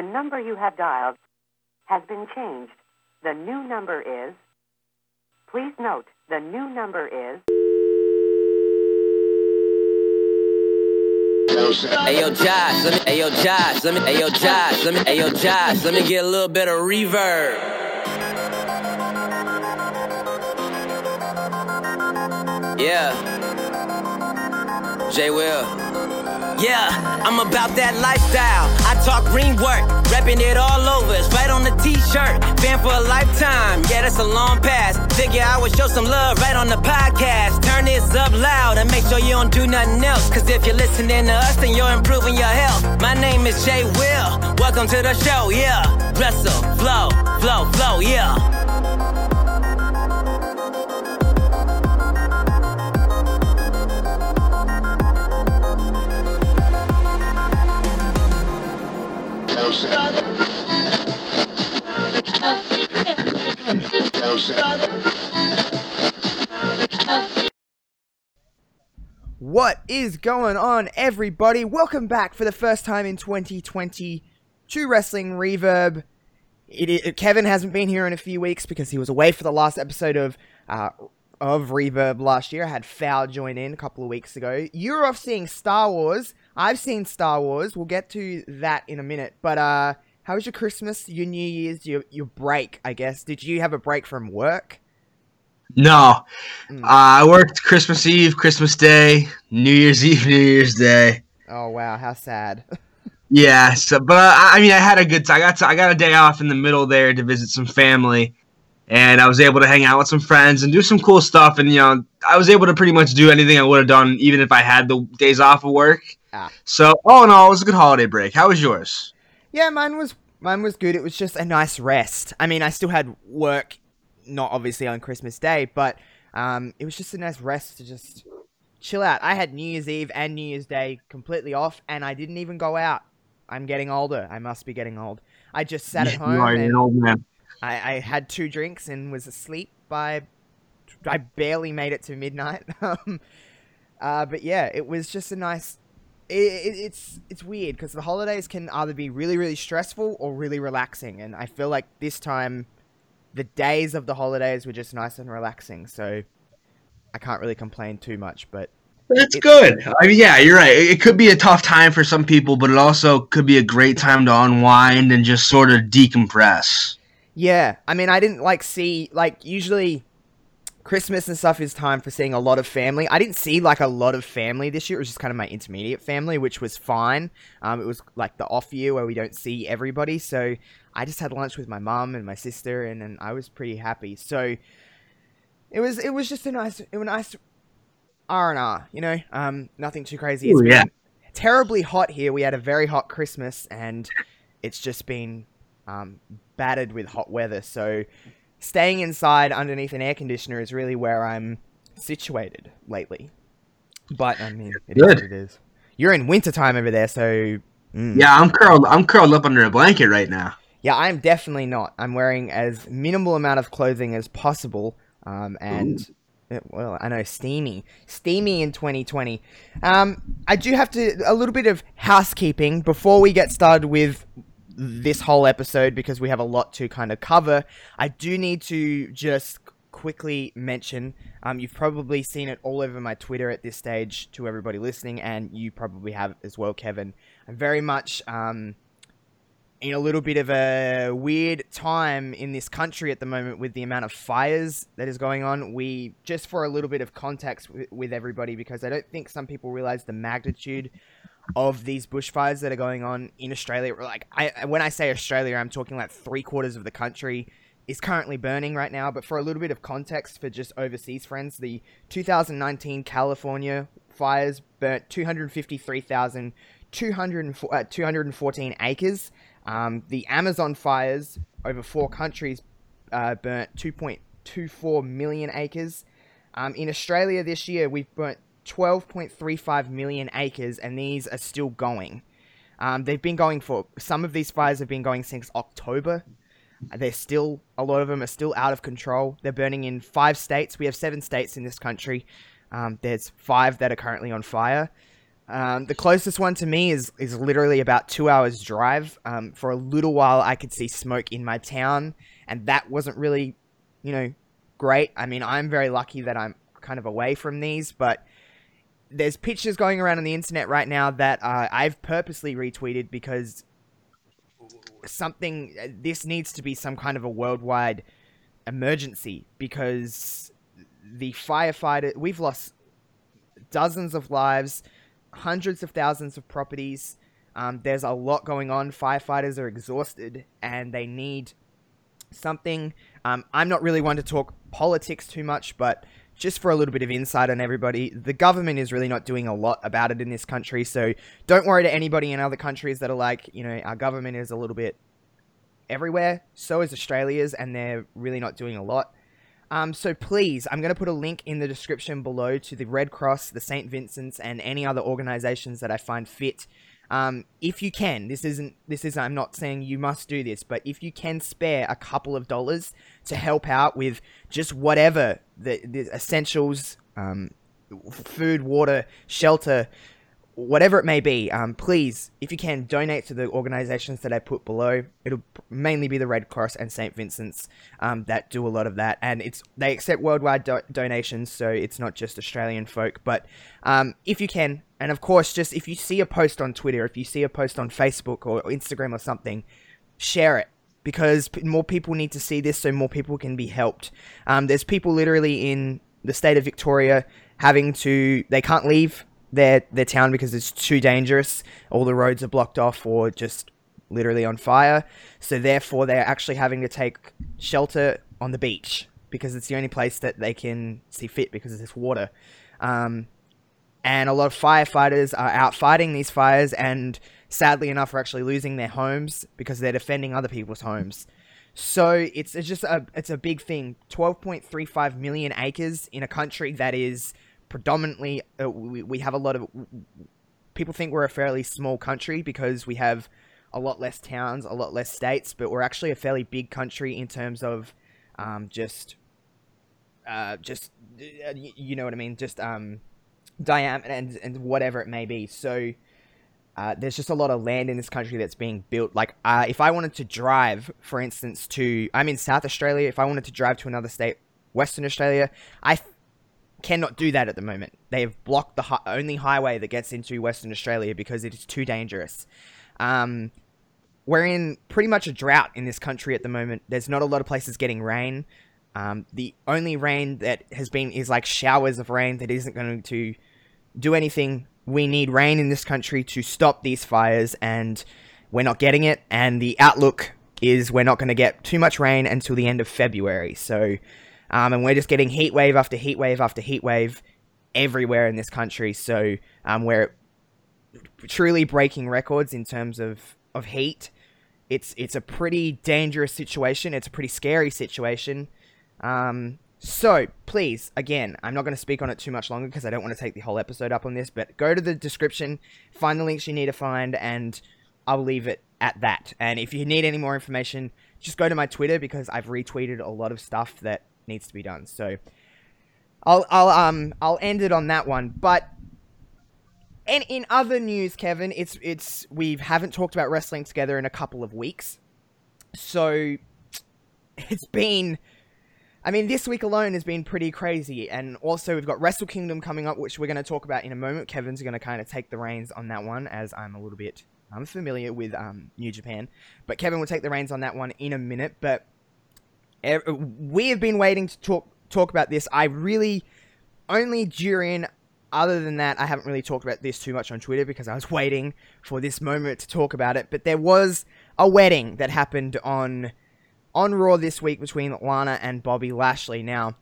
The number you have dialed has been changed. The new number is. Please note, the new number is. Josh, let me, Josh, let me, Josh, let me, Josh, let me get a little bit of reverb. Yeah. J Will. Yeah, I'm about that lifestyle. I talk green work, repping it all over. It's right on the t-shirt. Fan for a lifetime. Yeah, that's a long pass. Figure I would show some love right on the podcast. Turn this up loud and make sure you don't do nothing else. Cause if you're listening to us, then you're improving your health. My name is Jay Will. Welcome to the show, yeah. Wrestle, flow, flow, flow, yeah. What is going on, everybody? Welcome back for the first time in 2020 to Wrestling Reverb. Kevin hasn't been here in a few weeks because he was away for the last episode of uh, of Reverb last year. I had Foul join in a couple of weeks ago. You're off seeing Star Wars. I've seen Star Wars. We'll get to that in a minute. But uh, how was your Christmas, your New Year's, your your break? I guess. Did you have a break from work? No, Mm. uh, I worked Christmas Eve, Christmas Day, New Year's Eve, New Year's Day. Oh wow, how sad. Yeah, so but uh, I mean, I had a good. T- I got to, I got a day off in the middle there to visit some family, and I was able to hang out with some friends and do some cool stuff. And you know, I was able to pretty much do anything I would have done even if I had the days off of work. Ah. So, all in all, it was a good holiday break. How was yours? Yeah, mine was mine was good. It was just a nice rest. I mean, I still had work, not obviously on Christmas Day, but um, it was just a nice rest to just chill out. I had New Year's Eve and New Year's Day completely off, and I didn't even go out. I'm getting older. I must be getting old. I just sat at home. you are an old man. I, I had two drinks and was asleep by. I barely made it to midnight. um, uh, but yeah, it was just a nice. It, it, it's it's weird because the holidays can either be really really stressful or really relaxing, and I feel like this time, the days of the holidays were just nice and relaxing. So, I can't really complain too much. But That's It- good. I mean, yeah, you're right. It, it could be a tough time for some people, but it also could be a great time to unwind and just sort of decompress. Yeah, I mean, I didn't like see like usually Christmas and stuff is time for seeing a lot of family. I didn't see like a lot of family this year. It was just kind of my intermediate family, which was fine. Um, it was like the off year where we don't see everybody, so I just had lunch with my mum and my sister, and, and I was pretty happy. So it was it was just a nice it was a nice R and R, you know. Um, nothing too crazy. It's Ooh, been yeah. terribly hot here. We had a very hot Christmas, and it's just been um, battered with hot weather. So staying inside underneath an air conditioner is really where I'm situated lately. But I mean, it is Good. what it is. You're in wintertime over there, so mm. Yeah, I'm curled. I'm curled up under a blanket right now. Yeah, I'm definitely not. I'm wearing as minimal amount of clothing as possible. Um, and uh, well, I know steamy, steamy in 2020. Um, I do have to a little bit of housekeeping before we get started with this whole episode because we have a lot to kind of cover. I do need to just quickly mention. Um, you've probably seen it all over my Twitter at this stage to everybody listening, and you probably have as well, Kevin. I'm very much um, in a little bit of a weird time in this country at the moment with the amount of fires that is going on. We just for a little bit of context with everybody because I don't think some people realize the magnitude of these bushfires that are going on in Australia. Like I when I say Australia, I'm talking like three quarters of the country is currently burning right now. But for a little bit of context for just overseas friends, the 2019 California fires burnt 253,000 204 uh, 214 acres. Um, the Amazon fires over four countries uh, burnt 2.24 million acres. Um, in Australia this year, we've burnt 12.35 million acres, and these are still going. Um, they've been going for some of these fires have been going since October. They're still a lot of them are still out of control. They're burning in five states. We have seven states in this country. Um, there's five that are currently on fire. Um, the closest one to me is is literally about two hours drive. Um, for a little while, I could see smoke in my town, and that wasn't really, you know, great. I mean, I'm very lucky that I'm kind of away from these, but there's pictures going around on the internet right now that uh, I've purposely retweeted because something this needs to be some kind of a worldwide emergency because the firefighter we've lost dozens of lives hundreds of thousands of properties. Um, there's a lot going on. Firefighters are exhausted and they need something. Um, i'm not really one to talk politics too much but just for a little bit of insight on everybody, the government is really not doing a lot about it in this country. So don't worry to anybody in other countries that are like, you know, our government is a little bit everywhere. So is Australia's, and they're really not doing a lot. Um, so please, I'm going to put a link in the description below to the Red Cross, the St. Vincent's, and any other organizations that I find fit. Um, if you can, this isn't, this is, I'm not saying you must do this, but if you can spare a couple of dollars to help out with just whatever the, the essentials, um, food, water, shelter, whatever it may be, um, please, if you can, donate to the organizations that I put below. It'll mainly be the Red Cross and St. Vincent's um, that do a lot of that, and it's they accept worldwide do- donations, so it's not just Australian folk. But um, if you can, and of course, just if you see a post on Twitter, if you see a post on Facebook or Instagram or something, share it because more people need to see this, so more people can be helped. Um, there's people literally in the state of Victoria having to they can't leave their their town because it's too dangerous. All the roads are blocked off or just literally on fire. So therefore, they're actually having to take shelter on the beach because it's the only place that they can see fit because there's water. Um, and a lot of firefighters are out fighting these fires, and sadly enough, are actually losing their homes because they're defending other people's homes. So it's, it's just a it's a big thing. Twelve point three five million acres in a country that is predominantly uh, we, we have a lot of people think we're a fairly small country because we have a lot less towns, a lot less states, but we're actually a fairly big country in terms of um, just uh, just uh, you know what I mean, just um, diameter and and whatever it may be. So. Uh, there's just a lot of land in this country that's being built. Like, uh, if I wanted to drive, for instance, to I'm in South Australia. If I wanted to drive to another state, Western Australia, I cannot do that at the moment. They have blocked the hi- only highway that gets into Western Australia because it is too dangerous. Um, we're in pretty much a drought in this country at the moment. There's not a lot of places getting rain. Um, the only rain that has been is like showers of rain that isn't going to do anything. We need rain in this country to stop these fires, and we're not getting it. And the outlook is we're not going to get too much rain until the end of February. So um, and we're just getting heat wave after heat wave after heat wave everywhere in this country. So um, we're truly breaking records in terms of, of heat. It's it's a pretty dangerous situation. It's a pretty scary situation. Um, so please, again, I'm not going to speak on it too much longer because I don't want to take the whole episode up on this. But go to the description, find the links you need to find, and I'll leave it at that. And if you need any more information, just go to my Twitter because I've retweeted a lot of stuff that needs to be done. So I'll I'll um I'll end it on that one. But and in other news, Kevin, it's it's we haven't talked about wrestling together in a couple of weeks. So it's been I mean, this week alone has been pretty crazy, and also we've got Wrestle Kingdom coming up, which we're going to talk about in a moment. Kevin's going to kind of take the reins on that one, as I'm a little bit unfamiliar with um, New Japan, but Kevin will take the reins on that one in a minute. But we have been waiting to talk talk about this. I really only during other than that, I haven't really talked about this too much on Twitter because I was waiting for this moment to talk about it. But there was a wedding that happened on on Raw this week between Lana and Bobby Lashley. Now,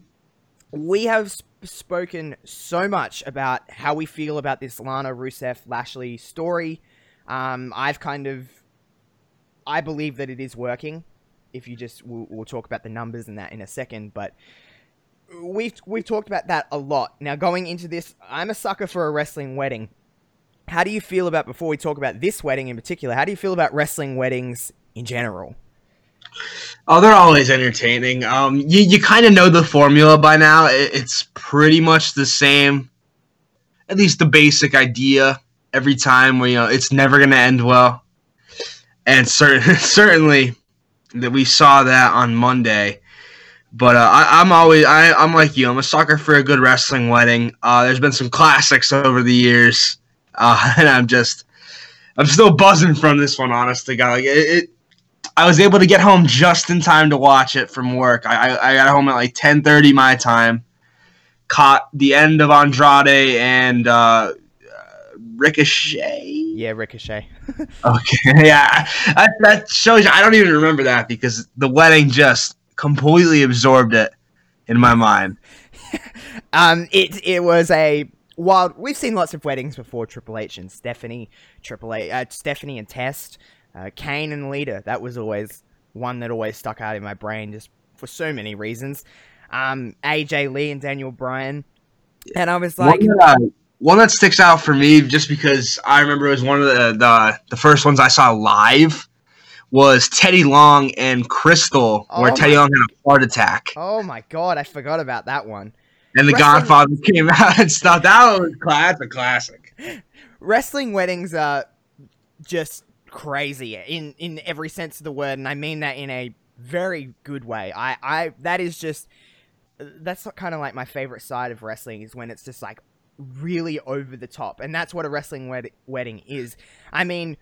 we have sp- spoken so much about how we feel about this Lana Rusev Lashley story. Um, I've kind of, I believe that it is working if you just we'll, we'll talk about the numbers and that in a second, but we've we've talked about that a lot. Now going into this, I'm a sucker for a wrestling wedding. How do you feel about before we talk about this wedding in particular? How do you feel about wrestling weddings in general? Oh, they're always entertaining. Um, you you kind of know the formula by now. It, it's pretty much the same, at least the basic idea. every time. Where you know it's never gonna end well, and cer- certainly that we saw that on Monday. But uh, I, I'm always I, I'm like you. I'm a sucker for a good wrestling wedding. Uh, there's been some classics over the years, uh, and I'm just I'm still buzzing from this one. Honestly, God, like it, it I was able to get home just in time to watch it from work. I, I, I got home at like 10:30 my time. Caught the end of Andrade and uh, Ricochet. Yeah, Ricochet. Okay, yeah, that, that shows you. I don't even remember that because the wedding just completely absorbed it in my mind. Um, it it was a wild. We've seen lots of weddings before. Triple H and Stephanie, Triple H, uh, Stephanie and Test, uh, Kane and Lita. That was always one that always stuck out in my brain, just for so many reasons. Um, AJ Lee and Daniel Bryan, and I was like, one, that, one that sticks out for me just because I remember it was one of the the, the first ones I saw live was Teddy Long and Kristal, where Oh Teddy Long had a heart attack. oh my god, I forgot about that one. And the Wrestling- Godfather came out and stuff. That was class, a classic. wrestling weddings are just crazy in in every sense of the word and i mean that in a very good way i i that is just that's kind of like my favorite side of wrestling is when it's just like really over the top and that's what a wrestling wed- wedding is i mean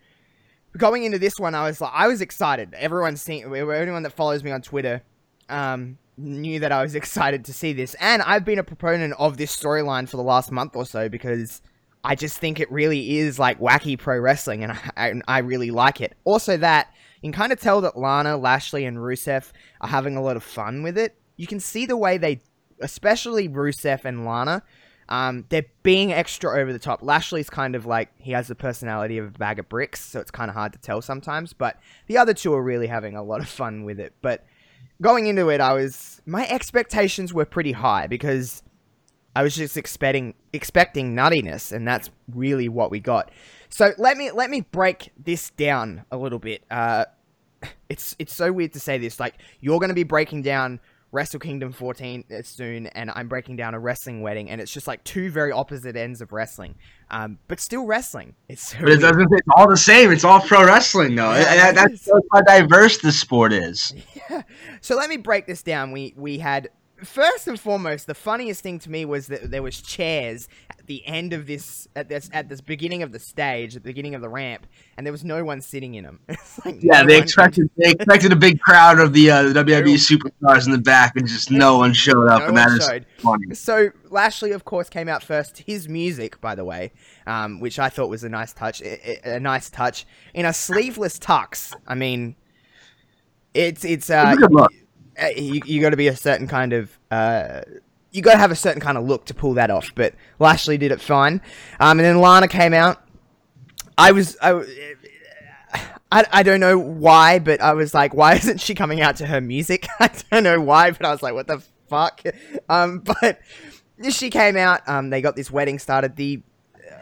going into this one i was like i was excited everyone's seen everyone that follows me on twitter um knew that i was excited to see this and i've been a proponent of this storyline for the last month or so because I just think it really is like wacky pro wrestling, and I, I, I really like it. Also, that you can kind of tell that Lana, Lashley, and Rusev are having a lot of fun with it. You can see the way they, especially Rusev and Lana, um, they're being extra over the top. Lashley's kind of like he has the personality of a bag of bricks, so it's kind of hard to tell sometimes. But the other two are really having a lot of fun with it. But going into it, I was my expectations were pretty high because I was just expecting expecting nuttiness, and that's really what we got. So let me let me break this down a little bit. Uh, it's it's so weird to say this. Like you're going to be breaking down Wrestle Kingdom 14 soon, and I'm breaking down a wrestling wedding, and it's just like two very opposite ends of wrestling, um, but still wrestling. It's so But it doesn't. It's all the same. It's all pro wrestling, though. Yeah, And that, it is. that's how diverse the sport is. So let me break this down. We we had first and foremost the funniest thing to me was that there was chairs the end of this at this at this beginning of the stage, at the beginning of the ramp, and there was no one sitting in them. Like Yeah, no they expected they expected a big crowd of the, uh, the WWE superstars in the back, and just no one showed up, No and that is funny. So Lashley, of course, came out first. His music, by the way, um, which I thought was a nice touch, a, a- nice touch in a sleeveless tux. I mean, it's it's uh, It's a good look. uh, you, you got to be a certain kind of uh, you got to have a certain kind of look to pull that off. But Lashley did it fine. Um, and then Lana came out. I was I, I, I don't know why, but I was like, why isn't she coming out to her music? I don't know why, but I was like, what the fuck? Um, but she came out. Um, they got this wedding started. The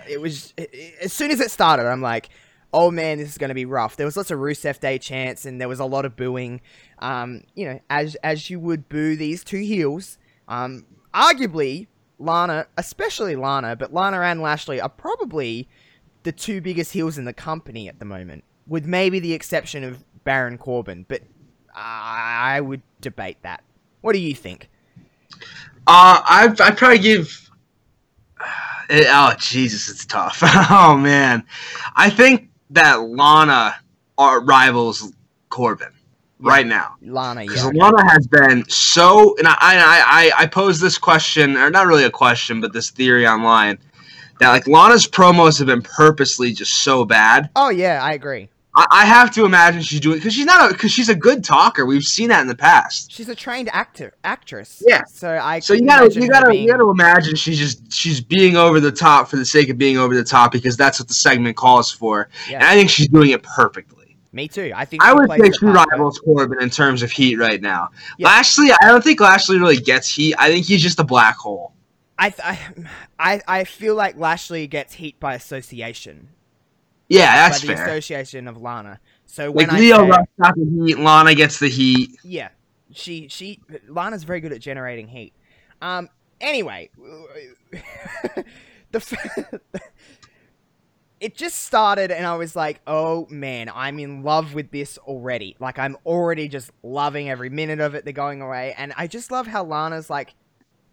it was as soon as it started, I'm like, oh man, this is going to be rough. There was lots of Rusev Day chants, and there was a lot of booing. Um, you know, as as you would boo these two heels. Um, arguably, Lana, especially Lana, but Lana and Lashley are probably the two biggest heels in the company at the moment, with maybe the exception of Baron Corbin. But I would debate that. What do you think? Uh, I I probably give. eh, oh Jesus, it's tough. oh man, I think that Lana are rivals Corbin right now. Lana, Because yeah. Lana has been so, and I, I, I, I posed this question, or not really a question, but this theory online that like Lana's promos have been purposely just so bad. Oh yeah, I agree. I, I have to imagine she's doing because she's not because she's a good talker. We've seen that in the past. She's a trained actor, actress. Yeah. So I. So you gotta you gotta being- you gotta imagine she's just she's being over the top for the sake of being over the top because that's what the segment calls for. Yeah. And I think she's doing it perfectly. Me too. I think I would say the rivals Corbin in terms of heat right now. Yeah. Lashley, I don't think Lashley really gets heat. I think he's just a black hole. I, th- I I feel like Lashley gets heat by association. Yeah, that's by the fair. association of Lana. So when Like I Leo got the heat, Lana gets the heat. yeah, she she Lana's very good at generating heat. Um. Anyway, the f- it just started and I was like, oh man, I'm in love with this already. Like I'm already just loving every minute of it. They're going away. And I just love how Lana's like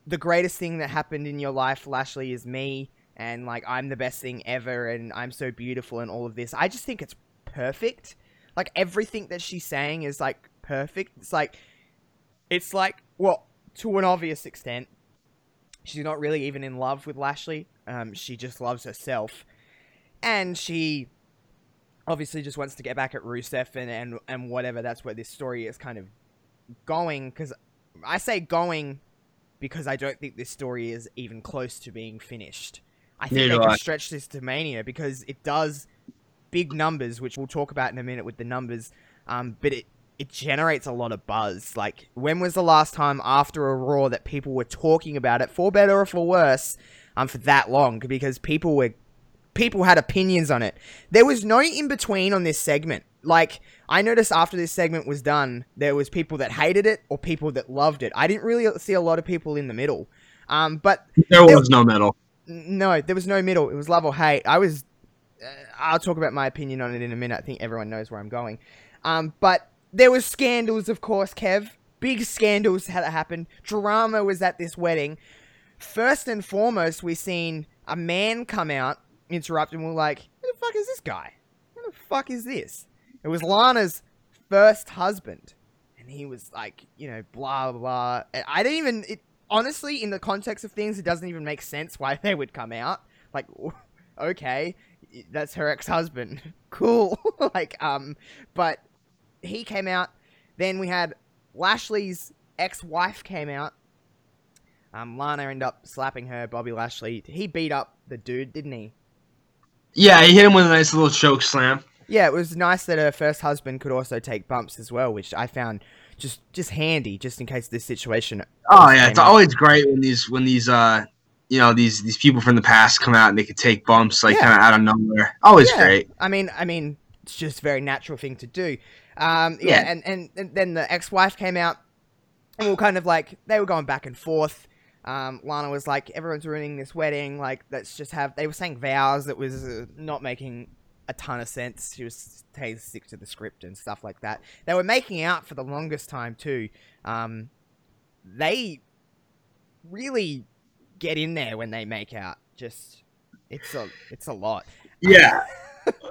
the greatest thing that happened in your life, Lashley, is me. And like I'm the best thing ever and I'm so beautiful and all of this. I just think it's perfect. Like everything that she's saying is like perfect. It's like it's like well, to an obvious extent, she's not really even in love with Lashley. Um, she just loves herself and she obviously just wants to get back at Rusev and and, and whatever. That's where this story is kind of going. Because I say going because I don't think this story is even close to being finished. I think Neither they can I. stretch this to Mania because it does big numbers, which we'll talk about in a minute with the numbers. Um, but it it generates a lot of buzz. Like, when was the last time after a Raw that people were talking about it, for better or for worse, um, for that long? Because people were people had opinions on it. There was no in between on this segment. Like I noticed after this segment was done, there was people that hated it or people that loved it. I didn't really see a lot of people in the middle. Um, but There was no middle. no, there was no middle. It was love or hate. I was. Uh, I'll talk about my opinion on it in a minute. I think everyone knows where I'm going. Um, but there was scandals, of course, Kev. Big scandals had happened. Drama was at this wedding. First and foremost, we seen a man come out, interrupt, and we're like, "Who the fuck is this guy? Who the fuck is this?" It was Lana's first husband, and he was like, you know, blah blah. blah. I didn't even. It, honestly, in the context of things, it doesn't even make sense why they would come out. Like, okay, that's her ex-husband. Cool. like, um, but he came out. Then we had Lashley's ex-wife came out. Um, Lana ended up slapping her. Bobby Lashley. He beat up the dude, didn't he? Yeah, he hit him with a nice little choke slam. Yeah, it was nice that her first husband could also take bumps as well, which I found just just handy, just in case this situation. Oh yeah, it's always great when these when these uh you know these these people from the past come out and they could take bumps like Yeah. kind of out of nowhere. Always Yeah. great. I mean, I mean, it's just a very natural thing to do. Um, yeah, Yeah. and, and and then the ex-wife came out, and we were kind of like they were going back and forth. Um, Lana was like, "Everyone's ruining this wedding. Like, let's just have." They were saying vows that was uh, not making a ton of sense. She was staying stick to the script and stuff like that. They were making out for the longest time too. Um, they really get in there when they make out. Just it's a it's a lot. Yeah.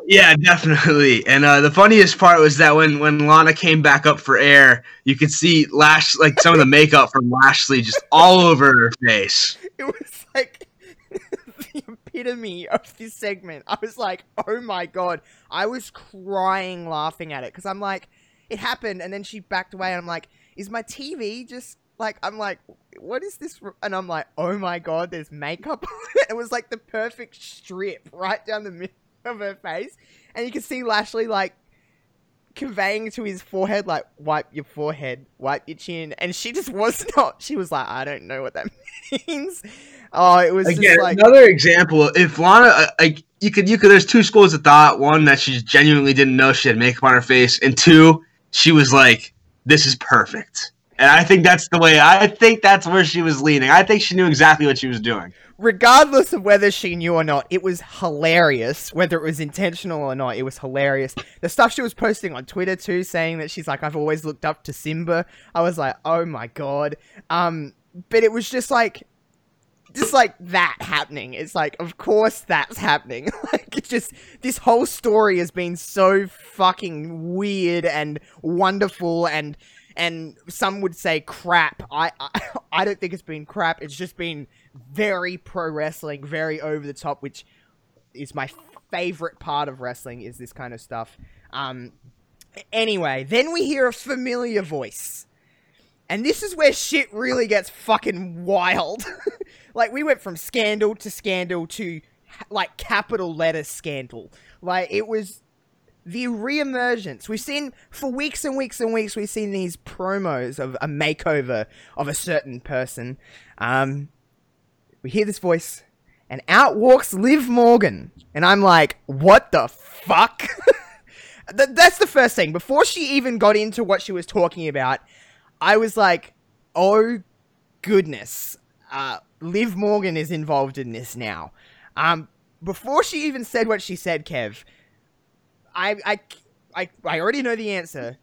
Yeah, definitely. And uh, the funniest part was that when when Lana came back up for air, you could see Lash like some of the makeup from Lashley just all over her face. it was like the epitome of this segment. I was like, oh my god. I was crying laughing at it because I'm like, it happened, and then she backed away, and I'm like, is my TV just like, I'm like, what is this? And I'm like, oh my god, there's makeup on it. It was like the perfect strip right down the middle of her face, and you can see Lashley like conveying to his forehead like wipe your forehead wipe your chin and she just was not she was like i don't know what that means oh it was Again, just like another example. If Lana, uh, like you could, you could. There's two schools of thought. One that she genuinely didn't know she had makeup on her face, and two, she was like, "This is perfect." And I think that's the way. I think that's where she was leaning. I think she knew exactly what she was doing. Regardless of whether she knew or not it was hilarious. Whether it was intentional or not it was hilarious. The stuff she was posting on twitter too saying that she's like i've always looked up to simba i was like oh my god. Um but it was just like just like that happening. It's like of course that's happening. Like it's just this whole story has been so fucking weird and wonderful and and some would say crap i i, I don't think it's been crap it's just been very pro wrestling very over the top which is my favorite part of wrestling is this kind of stuff um anyway then we hear a familiar voice and this is where shit really gets fucking wild. like we went from scandal to scandal to like capital letter scandal. Like it was the reemergence. We've seen for weeks and weeks and weeks. We've seen these promos of a makeover of a certain person. Um, we hear this voice, and out walks Liv Morgan, and I'm like, what the fuck? Th- that's the first thing. Before she even got into what she was talking about, I was like, oh goodness, uh, Liv Morgan is involved in this now. Um, before she even said what she said, Kev, I, I, I, I already know the answer,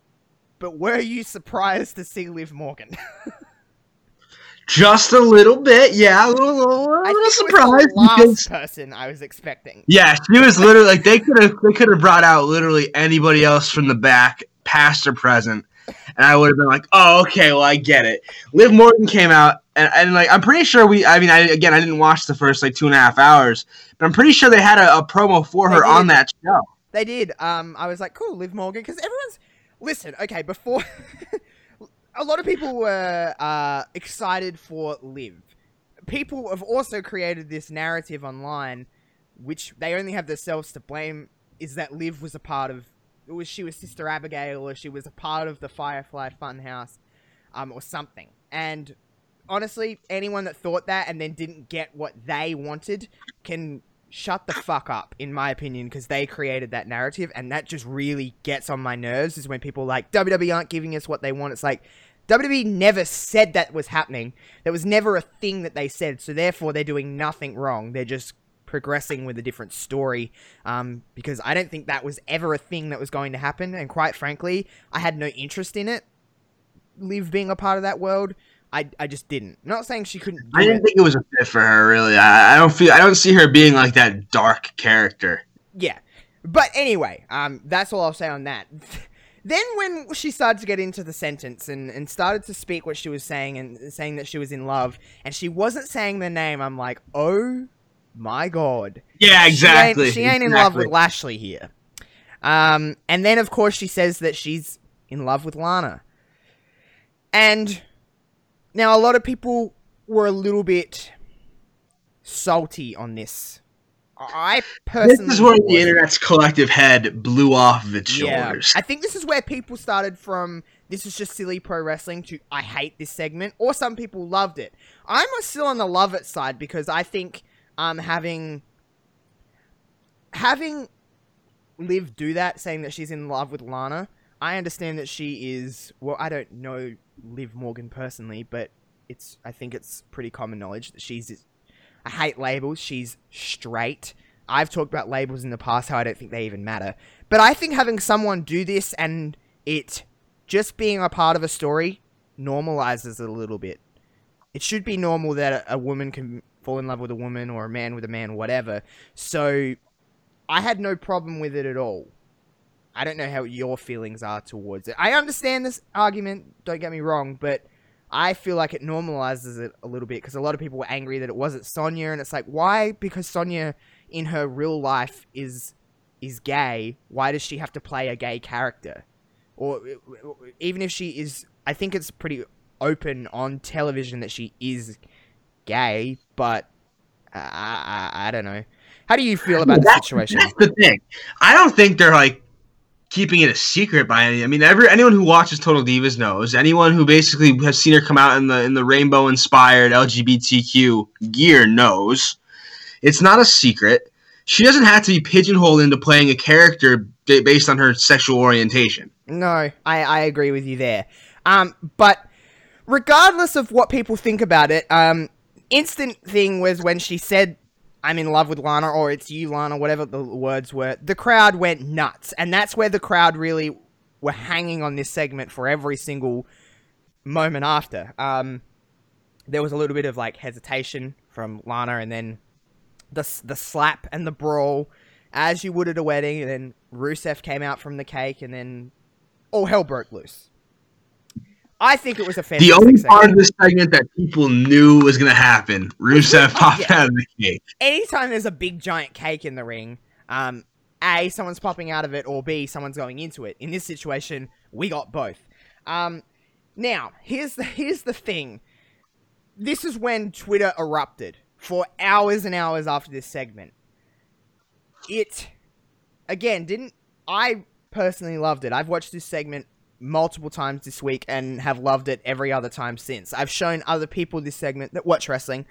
but were you surprised to see Liv Morgan? Just a little bit, yeah, a little, little, I little think surprised it was the last because person I was expecting. yeah, she was literally like they could have they could have brought out literally anybody else from the back, past or present, and I would have been like, oh, okay, well, I get it. Liv Morgan came out, and, and like I'm pretty sure we, I mean, I again, I didn't watch the first like two and a half hours, but I'm pretty sure they had a, a promo for her on that show. They did. Um, I was like, cool, Liv Morgan, because everyone's listen. Okay, before a lot of people were uh, excited for Liv. People have also created this narrative online, which they only have themselves to blame. Is that Liv was a part of? Was she was Sister Abigail, or she was a part of the Firefly Funhouse, um, or something. And honestly, anyone that thought that and then didn't get what they wanted can shut the fuck up, in my opinion, because they created that narrative, and that just really gets on my nerves. Is when people like WWE aren't giving us what they want. It's like WWE never said that was happening. There was never a thing that they said, so therefore they're doing nothing wrong. They're just progressing with a different story. Um, because I don't think that was ever a thing that was going to happen, and quite frankly, I had no interest in it. Liv being a part of that world. I, I just didn't. not saying she couldn't do I didn't think it was a fit for her, really. I, I don't feel, I don't see her being like that dark character. Yeah. But anyway, um, that's all I'll say on that. then when she started to get into the sentence and, and started to speak what she was saying and saying that she was in love and she wasn't saying the name, I'm like, oh my god. Yeah, exactly. She ain't, she ain't in love with Lashley here. Um, and then of course she says that she's in love with Lana. And now a lot of people were a little bit salty on this. I personally. This is where the wasn't. internet's collective head blew off of its shoulders. Yeah. I think this is where people started from. This is just silly pro wrestling to I hate this segment, or some people loved it. I'm still on the love it side because I think um having having Liv do that, saying that she's in love with Lana. I understand that she is. Well, I don't know Liv Morgan personally, but it's. I think it's pretty common knowledge that she's. I hate labels. She's straight. I've talked about labels in the past how I don't think they even matter. But I think having someone do this and it just being a part of a story normalizes it a little bit. It should be normal that a, woman can fall in love with a woman or a man with a man, whatever. So I had no problem with it at all. I don't know how your feelings are towards it. I understand this argument, don't get me wrong, but I feel like it normalizes it a little bit because a lot of people were angry that it wasn't Sonya, and it's like, why? Because Sonya in her real life is is gay. Why does she have to play a gay character? Or even if she is, I think it's pretty open on television that she is gay, but uh, I, I, I don't know. How do you feel about the situation? That's the thing. I don't think they're like keeping it a secret by any. I mean, every anyone who watches Total Divas knows. Anyone who basically has seen her come out in the in the rainbow inspired LGBTQ gear knows. It's not a secret. She doesn't have to be pigeonholed into playing a character ba- based on her sexual orientation. No, I, I agree with you there. Um, but regardless of what people think about it, um, instant thing was when she said, "I'm in love with Lana" or "It's you, Lana," whatever the words were. The crowd went nuts, and that's where the crowd really were hanging on this segment for every single moment after. Um, there was a little bit of like hesitation from Lana, and then the the slap and the brawl, as you would at a wedding, and then Rusev came out from the cake, and then all hell broke loose. I think it was a The fantastic only segment. part of this segment that people knew was going to happen, Rusev popped Yeah. out of the cake. Anytime there's a big giant cake in the ring, um, A, someone's popping out of it, or B, someone's going into it. In this situation, we got both. Um, now, here's the here's the thing. This is when Twitter erupted for hours and hours after this segment. It again didn't I personally loved it. I've watched this segment multiple times this week and have loved it every other time since. I've shown other people this segment that watch wrestling.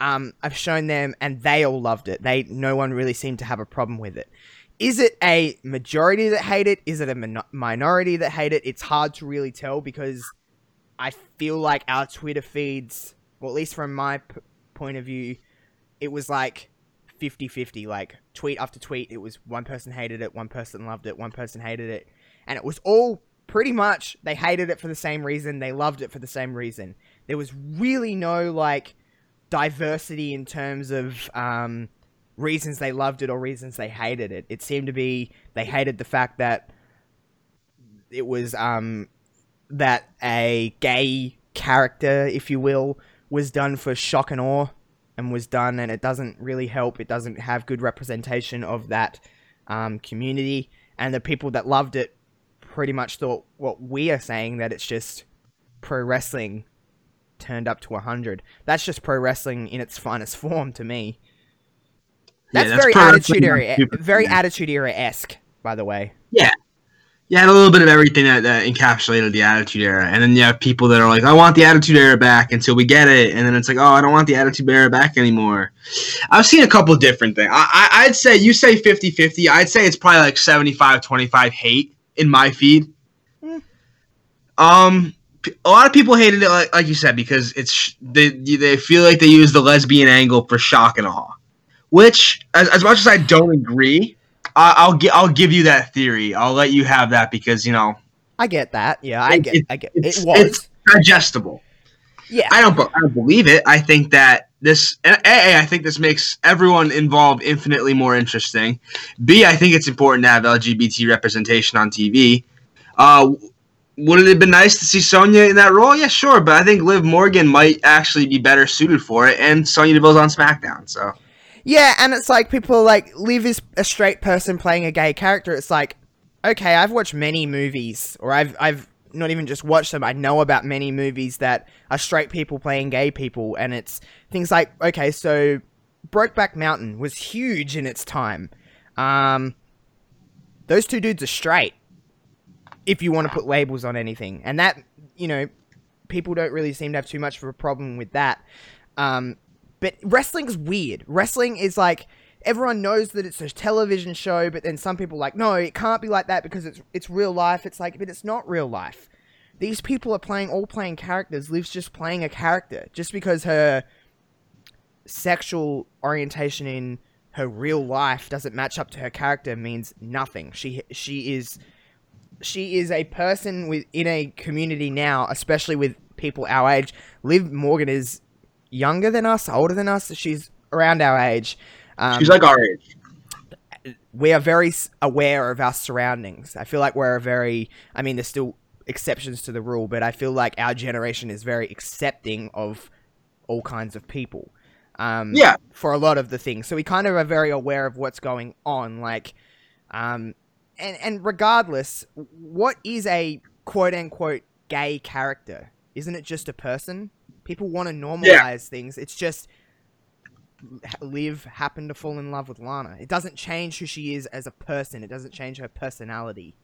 Um, I've shown them and they all loved it. They no one really seemed to have a problem with it. Is it a majority that hate it? Is it a min- minority that hate it? It's hard to really tell because I feel like our Twitter feeds, well, at least from my p- point of view, it was like 50-50 like tweet after tweet it was one person hated it one person loved it one person hated it and it was all pretty much they hated it for the same reason they loved it for the same reason. There was really no like diversity in terms of um, reasons they loved it or reasons they hated it. It seemed to be they hated the fact that it was um, that a gay character if you will was done for shock and awe and was done, and it doesn't really help. It doesn't have good representation of that um, community, and the people that loved it pretty much thought what we are saying that it's just pro wrestling turned up to 100. That's just pro wrestling in its finest form to me. Yeah, That's, that's very attitude era, very yeah. attitude era esque, by the way. Yeah, you had a little bit of everything that, that encapsulated the Attitude Era, and then you have people that are like, "I want the Attitude Era back" until we get it, and then it's like, "Oh, I don't want the Attitude Era back anymore." I've seen a couple different things. I, I, I'd say you say 50-50. I'd say it's probably like 75-25 hate in my feed. Hmm. Um, a lot of people hated it, like, like you said, because it's they they feel like they use the lesbian angle for shock and awe, which as, as much as I don't agree. I- I'll gi- I'll give you that theory. I'll let you have that because you know I get that. Yeah, I It- get. it- I get. it's- It was. it's- digestible. Yeah. I don't I don't believe it. I think that this A, I think this makes everyone involved infinitely more interesting. B, I think it's important to have LGBT representation on TV. Uh, would it have been nice to see Sonya in that role? Yeah, sure, but I think Liv Morgan might actually be better suited for it, and Sonya Deville's on SmackDown, so Yeah, and it's like people are like Liv is a straight person playing a gay character. It's like, okay, I've watched many movies, or I've I've not even just watch them. I know about many movies that are straight people playing gay people, and it's things like okay, so Brokeback Mountain was huge in its time. Um, those two dudes are straight. If you want to put labels on anything, and that you know, people don't really seem to have too much of a problem with that. Um, but wrestling's weird. Wrestling is like everyone knows that it's a television show, but then some people like, no, it can't be like that because it's it's real life. It's like, but it's not real life. These people are playing all playing characters. Liv's just playing a character. Just because her sexual orientation in her real life doesn't match up to her character means nothing. She she is she is a person with in a community now, especially with people our age. Liv Morgan is younger than us, older than us. She's around our age. Um, she's like our age. we are very aware of our surroundings. I feel like we're a very, I mean, there's still exceptions to the rule, but I feel like our generation is very accepting of all kinds of people. Um, Yeah. For a lot of the things, so we kind of are very aware of what's going on. Like, um, and and regardless, what is a quote unquote gay character? Isn't it just a person? People want to normalize things. It's just Liv happened to fall in love with Lana. It doesn't change who she is as a person. It doesn't change her personality.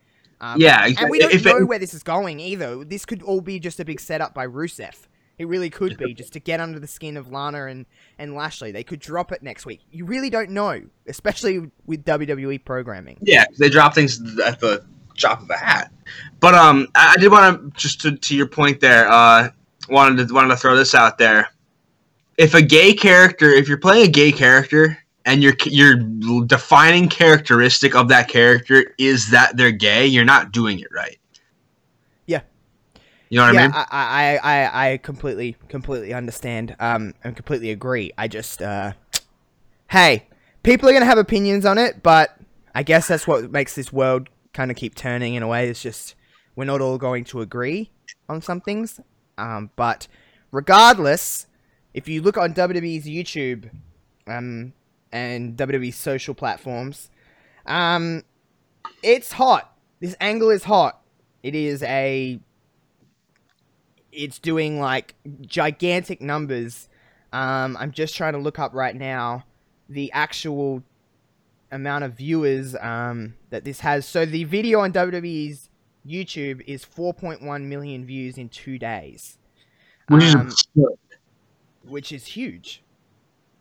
Um, Yeah, and we don't If it- know where this is going either. This could all be just a big setup by Rusev. It really could be just to get under the skin of Lana and, and Lashley. They could drop it next week. You really don't know, especially with WWE programming. Yeah, they drop things at the drop of a hat. But um, I, I did want to just to, to your point there. Uh, wanted to wanted to throw this out there. If a gay character, if you're playing a gay character and your your defining characteristic of that character is that they're gay, you're not doing it right. Yeah. You know what yeah, I mean? I, I, I, I completely, completely understand. Um, and completely agree. I just, uh, hey, people are gonna have opinions on it, but I guess that's what makes this world kind of keep turning in a way. It's just we're not all going to agree on some things. Um, but regardless, if you look on WWE's YouTube, um, and WWE's social platforms, um, it's hot. This angle is hot. It is a it's doing like gigantic numbers. Um, I'm just trying to look up right now the actual amount of viewers um, that this has. So the video on WWE's YouTube is 4.1 million views in two days, um. Which is huge.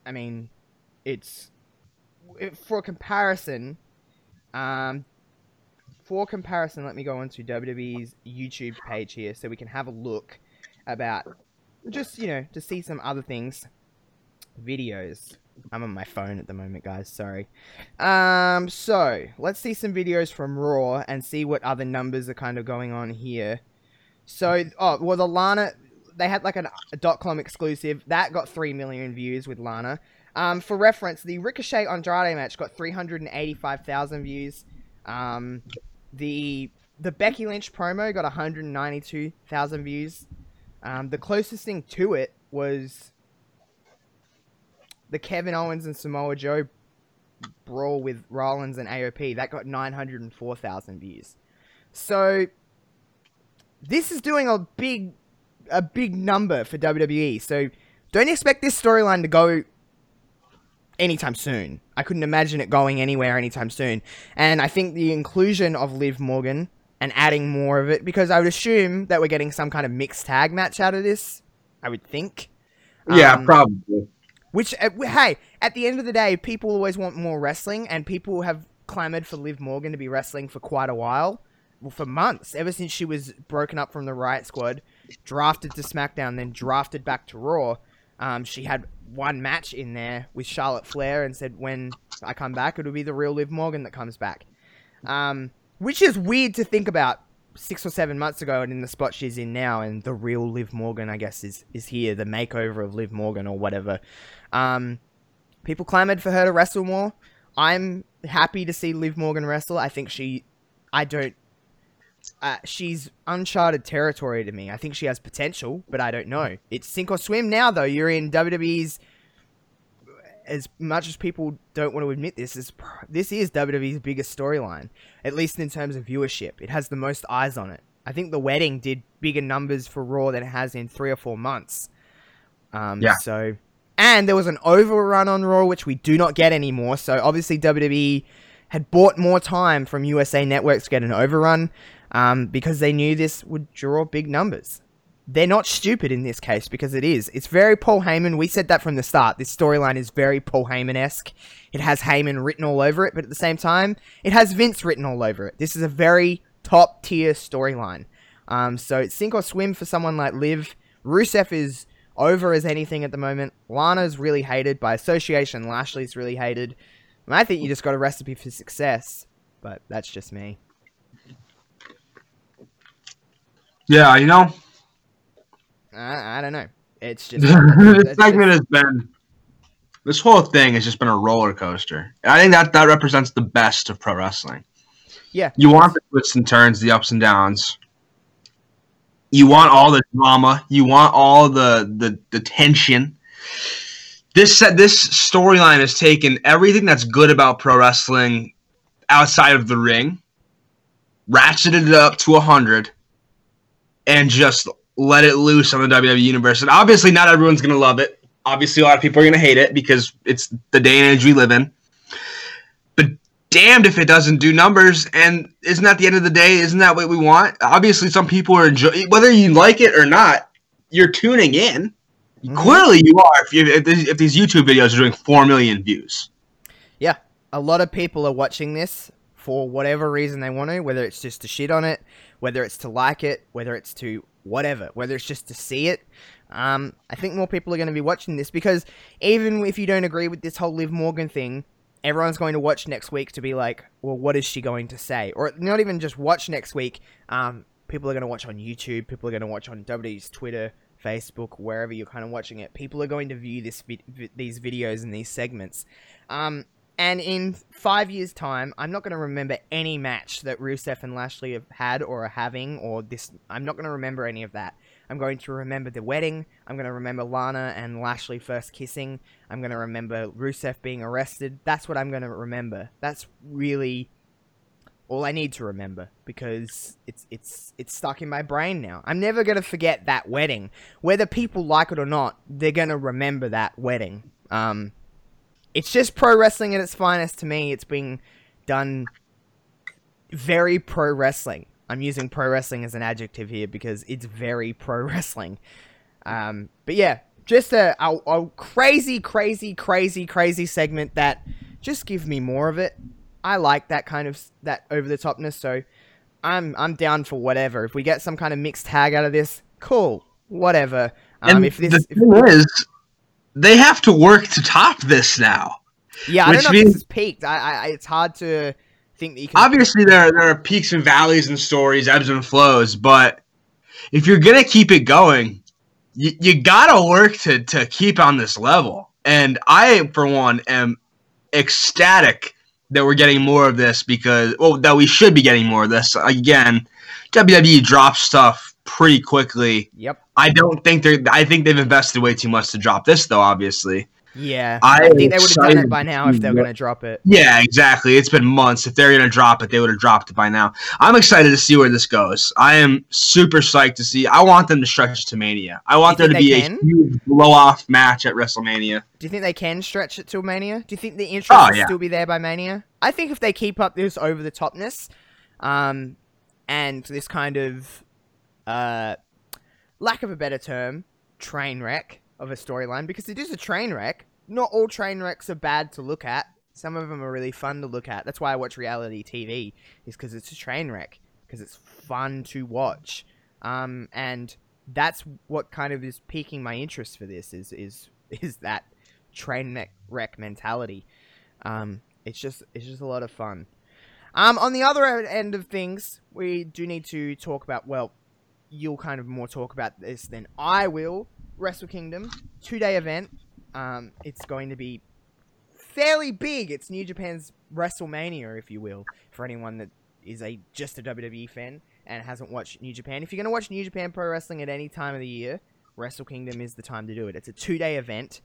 I mean, it's for comparison. Um, for comparison, let me go onto WWE's YouTube page here so we can have a look about just you know to see some other things. videos. I'm on my phone at the moment, guys. Sorry. Um, so let's see some videos from Raw and see what other numbers are kind of going on here. So, oh, well, the Lana, they had like an, a dot com exclusive that got three million views with Lana. Um, for reference, the Ricochet Andrade match got 385,000 views. Um, the the Becky Lynch promo got 192,000 views. Um, the closest thing to it was the Kevin Owens and Samoa Joe brawl with Rollins and AOP. That got 904,000 views. So this is doing a big a big number for WWE. So don't expect this storyline to go anytime soon. I couldn't imagine it going anywhere anytime soon. And I think the inclusion of Liv Morgan and adding more of it, because I would assume that we're getting some kind of mixed tag match out of this. I would think. Yeah, Um, probably. Which, uh, hey, at the end of the day, people always want more wrestling, and people have clamored for Liv Morgan to be wrestling for quite a while. Well, for months, ever since she was broken up from the Riot Squad, drafted to SmackDown, then drafted back to Raw. Um, she had one match in there with Charlotte Flair and said, when I come back, it'll be the real Liv Morgan that comes back. Um, which is weird to think about six or seven months ago and in the spot she's in now, and the real Liv Morgan, I guess, is, is here, the makeover of Liv Morgan or whatever. Um, people clamored for her to wrestle more. I'm happy to see Liv Morgan wrestle. I think she, I don't, uh, she's uncharted territory to me. I think she has potential, but I don't know. It's sink or swim now, though. You're in WWE's. As much as people don't want to admit this, is this is WWE's biggest storyline, at least in terms of viewership. It has the most eyes on it. I think the wedding did bigger numbers for Raw than it has in three or four months. Um, Yeah. So, and there was an overrun on Raw, which we do not get anymore. So obviously WWE had bought more time from USA Network to get an overrun um, because they knew this would draw big numbers. They're not stupid in this case because it is. It's very Paul Heyman. We said that from the start. This storyline is very Paul Heyman esque. It has Heyman written all over it, but at the same time, it has Vince written all over it. This is a very top tier storyline. Um, so sink or swim for someone like Liv. Rusev is over as anything at the moment. Lana's really hated by association. Lashley's really hated. I think you just got a recipe for success, but that's just me. Yeah, you know, I, I don't know. It's just this it's segment has been. This whole thing has just been a roller coaster. And I think that that represents the best of pro wrestling. Yeah. You want the twists and turns, the ups and downs. You want all the drama. You want all the the, the tension. This set this storyline has taken everything that's good about pro wrestling outside of the ring, ratcheted it up to hundred, and just let it loose on the WWE universe. And obviously, not everyone's gonna love it. Obviously, a lot of people are gonna hate it because it's the day and age we live in. But damned if it doesn't do numbers. And isn't that the end of the day? Isn't that what we want? Obviously, some people are enjoying whether you like it or not. You're tuning in. Mhm. Clearly, you are. If, you, if, these- if these YouTube videos are doing four million views, Yeah, a lot of people are watching this for whatever reason they want to, whether it's just to shit on it, whether it's to like it, whether it's to whatever, whether it's just to see it. Um, I think more people are going to be watching this because even if you don't agree with this whole Liv Morgan thing, everyone's going to watch next week to be like, well, what is she going to say? Or not even just watch next week. Um, people are going to watch on YouTube. People are going to watch on WWE's Twitter, Facebook, wherever you're kind of watching it. People are going to view this vi- these videos and these segments. Um, and in five years' time, I'm not going to remember any match that Rusev and Lashley have had or are having, or this. I'm not going to remember any of that. I'm going to remember the wedding. I'm going to remember Lana and Lashley first kissing. I'm going to remember Rusev being arrested. That's what I'm going to remember. That's really all I need to remember because it's it's it's stuck in my brain now. I'm never going to forget that wedding. Whether people like it or not, they're going to remember that wedding. Um it's just pro wrestling at its finest to me. It's being done very pro wrestling. I'm using pro wrestling as an adjective here because it's very pro wrestling. Um, but yeah, just a, a, a crazy, crazy, crazy, crazy segment that just give me more of it. I like that kind of that over the topness, so I'm I'm down for whatever. If we get some kind of mixed tag out of this, cool, whatever. Um, and if this, the if, thing is, they have to work to top this now. Yeah, I don't know if means- this is peaked. I, I, it's hard to think that you can. Obviously, there there are peaks and valleys and stories, ebbs and flows, but if you're gonna keep it going, you, you gotta work to to keep on this level. And I, for one, am ecstatic that we're getting more of this because well, that we should be getting more of this. Again, WWE drops stuff pretty quickly. Yep. I don't think they're. I think they've invested way too much to drop this, though. Obviously. Yeah. I I think they would have done it by now if they were to- going to drop it. Yeah, exactly. It's been months. If they're gonna drop it, they would have dropped it by now. I'm excited to see where this goes. I am super psyched to see. I want them to stretch it to Mania. I want there to be they a huge blow off match at WrestleMania. Do you think they can stretch it to Mania? Do you think the interest Oh, will yeah. still be there by Mania? I think if they keep up this over the topness, um, and this kind of, uh, lack of a better term, train wreck of a storyline, because it is a train wreck. Not all train wrecks are bad to look at. Some of them are really fun to look at. That's why I watch reality TV, is because it's a train wreck, because it's fun to watch. Um, and that's what kind of is piquing my interest for this is is is that train wreck- mentality. Um, it's just it's just a lot of fun. Um, on the other end of things, we do need to talk about. Well, you'll kind of more talk about this than I will. Wrestle Kingdom two day event. Um, it's going to be fairly big. It's New Japan's WrestleMania, if you will, for anyone that is a just a WWE fan and hasn't watched New Japan. If you're going to watch New Japan Pro Wrestling at any time of the year, Wrestle Kingdom is the time to do it. It's a two day event,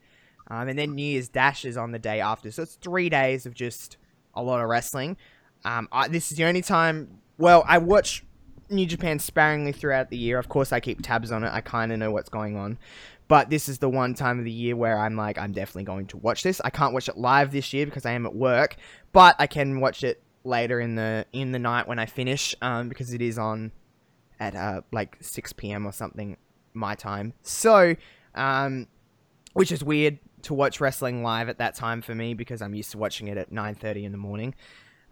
um, and then New Year's Dash is on the day after. So it's three days of just a lot of wrestling. Um, I, this is the only time. Well, I watch New Japan sparingly throughout the year. Of course, I keep tabs on it. I kind of know what's going on. But this is the one time of the year where I'm like, I'm definitely going to watch this. I can't watch it live this year because I am at work, but I can watch it later in the in the night when I finish, um, because it is on at uh, like 6 p.m. or something my time. So, um, which is weird to watch wrestling live at that time for me because I'm used to watching it at 9:30 in the morning.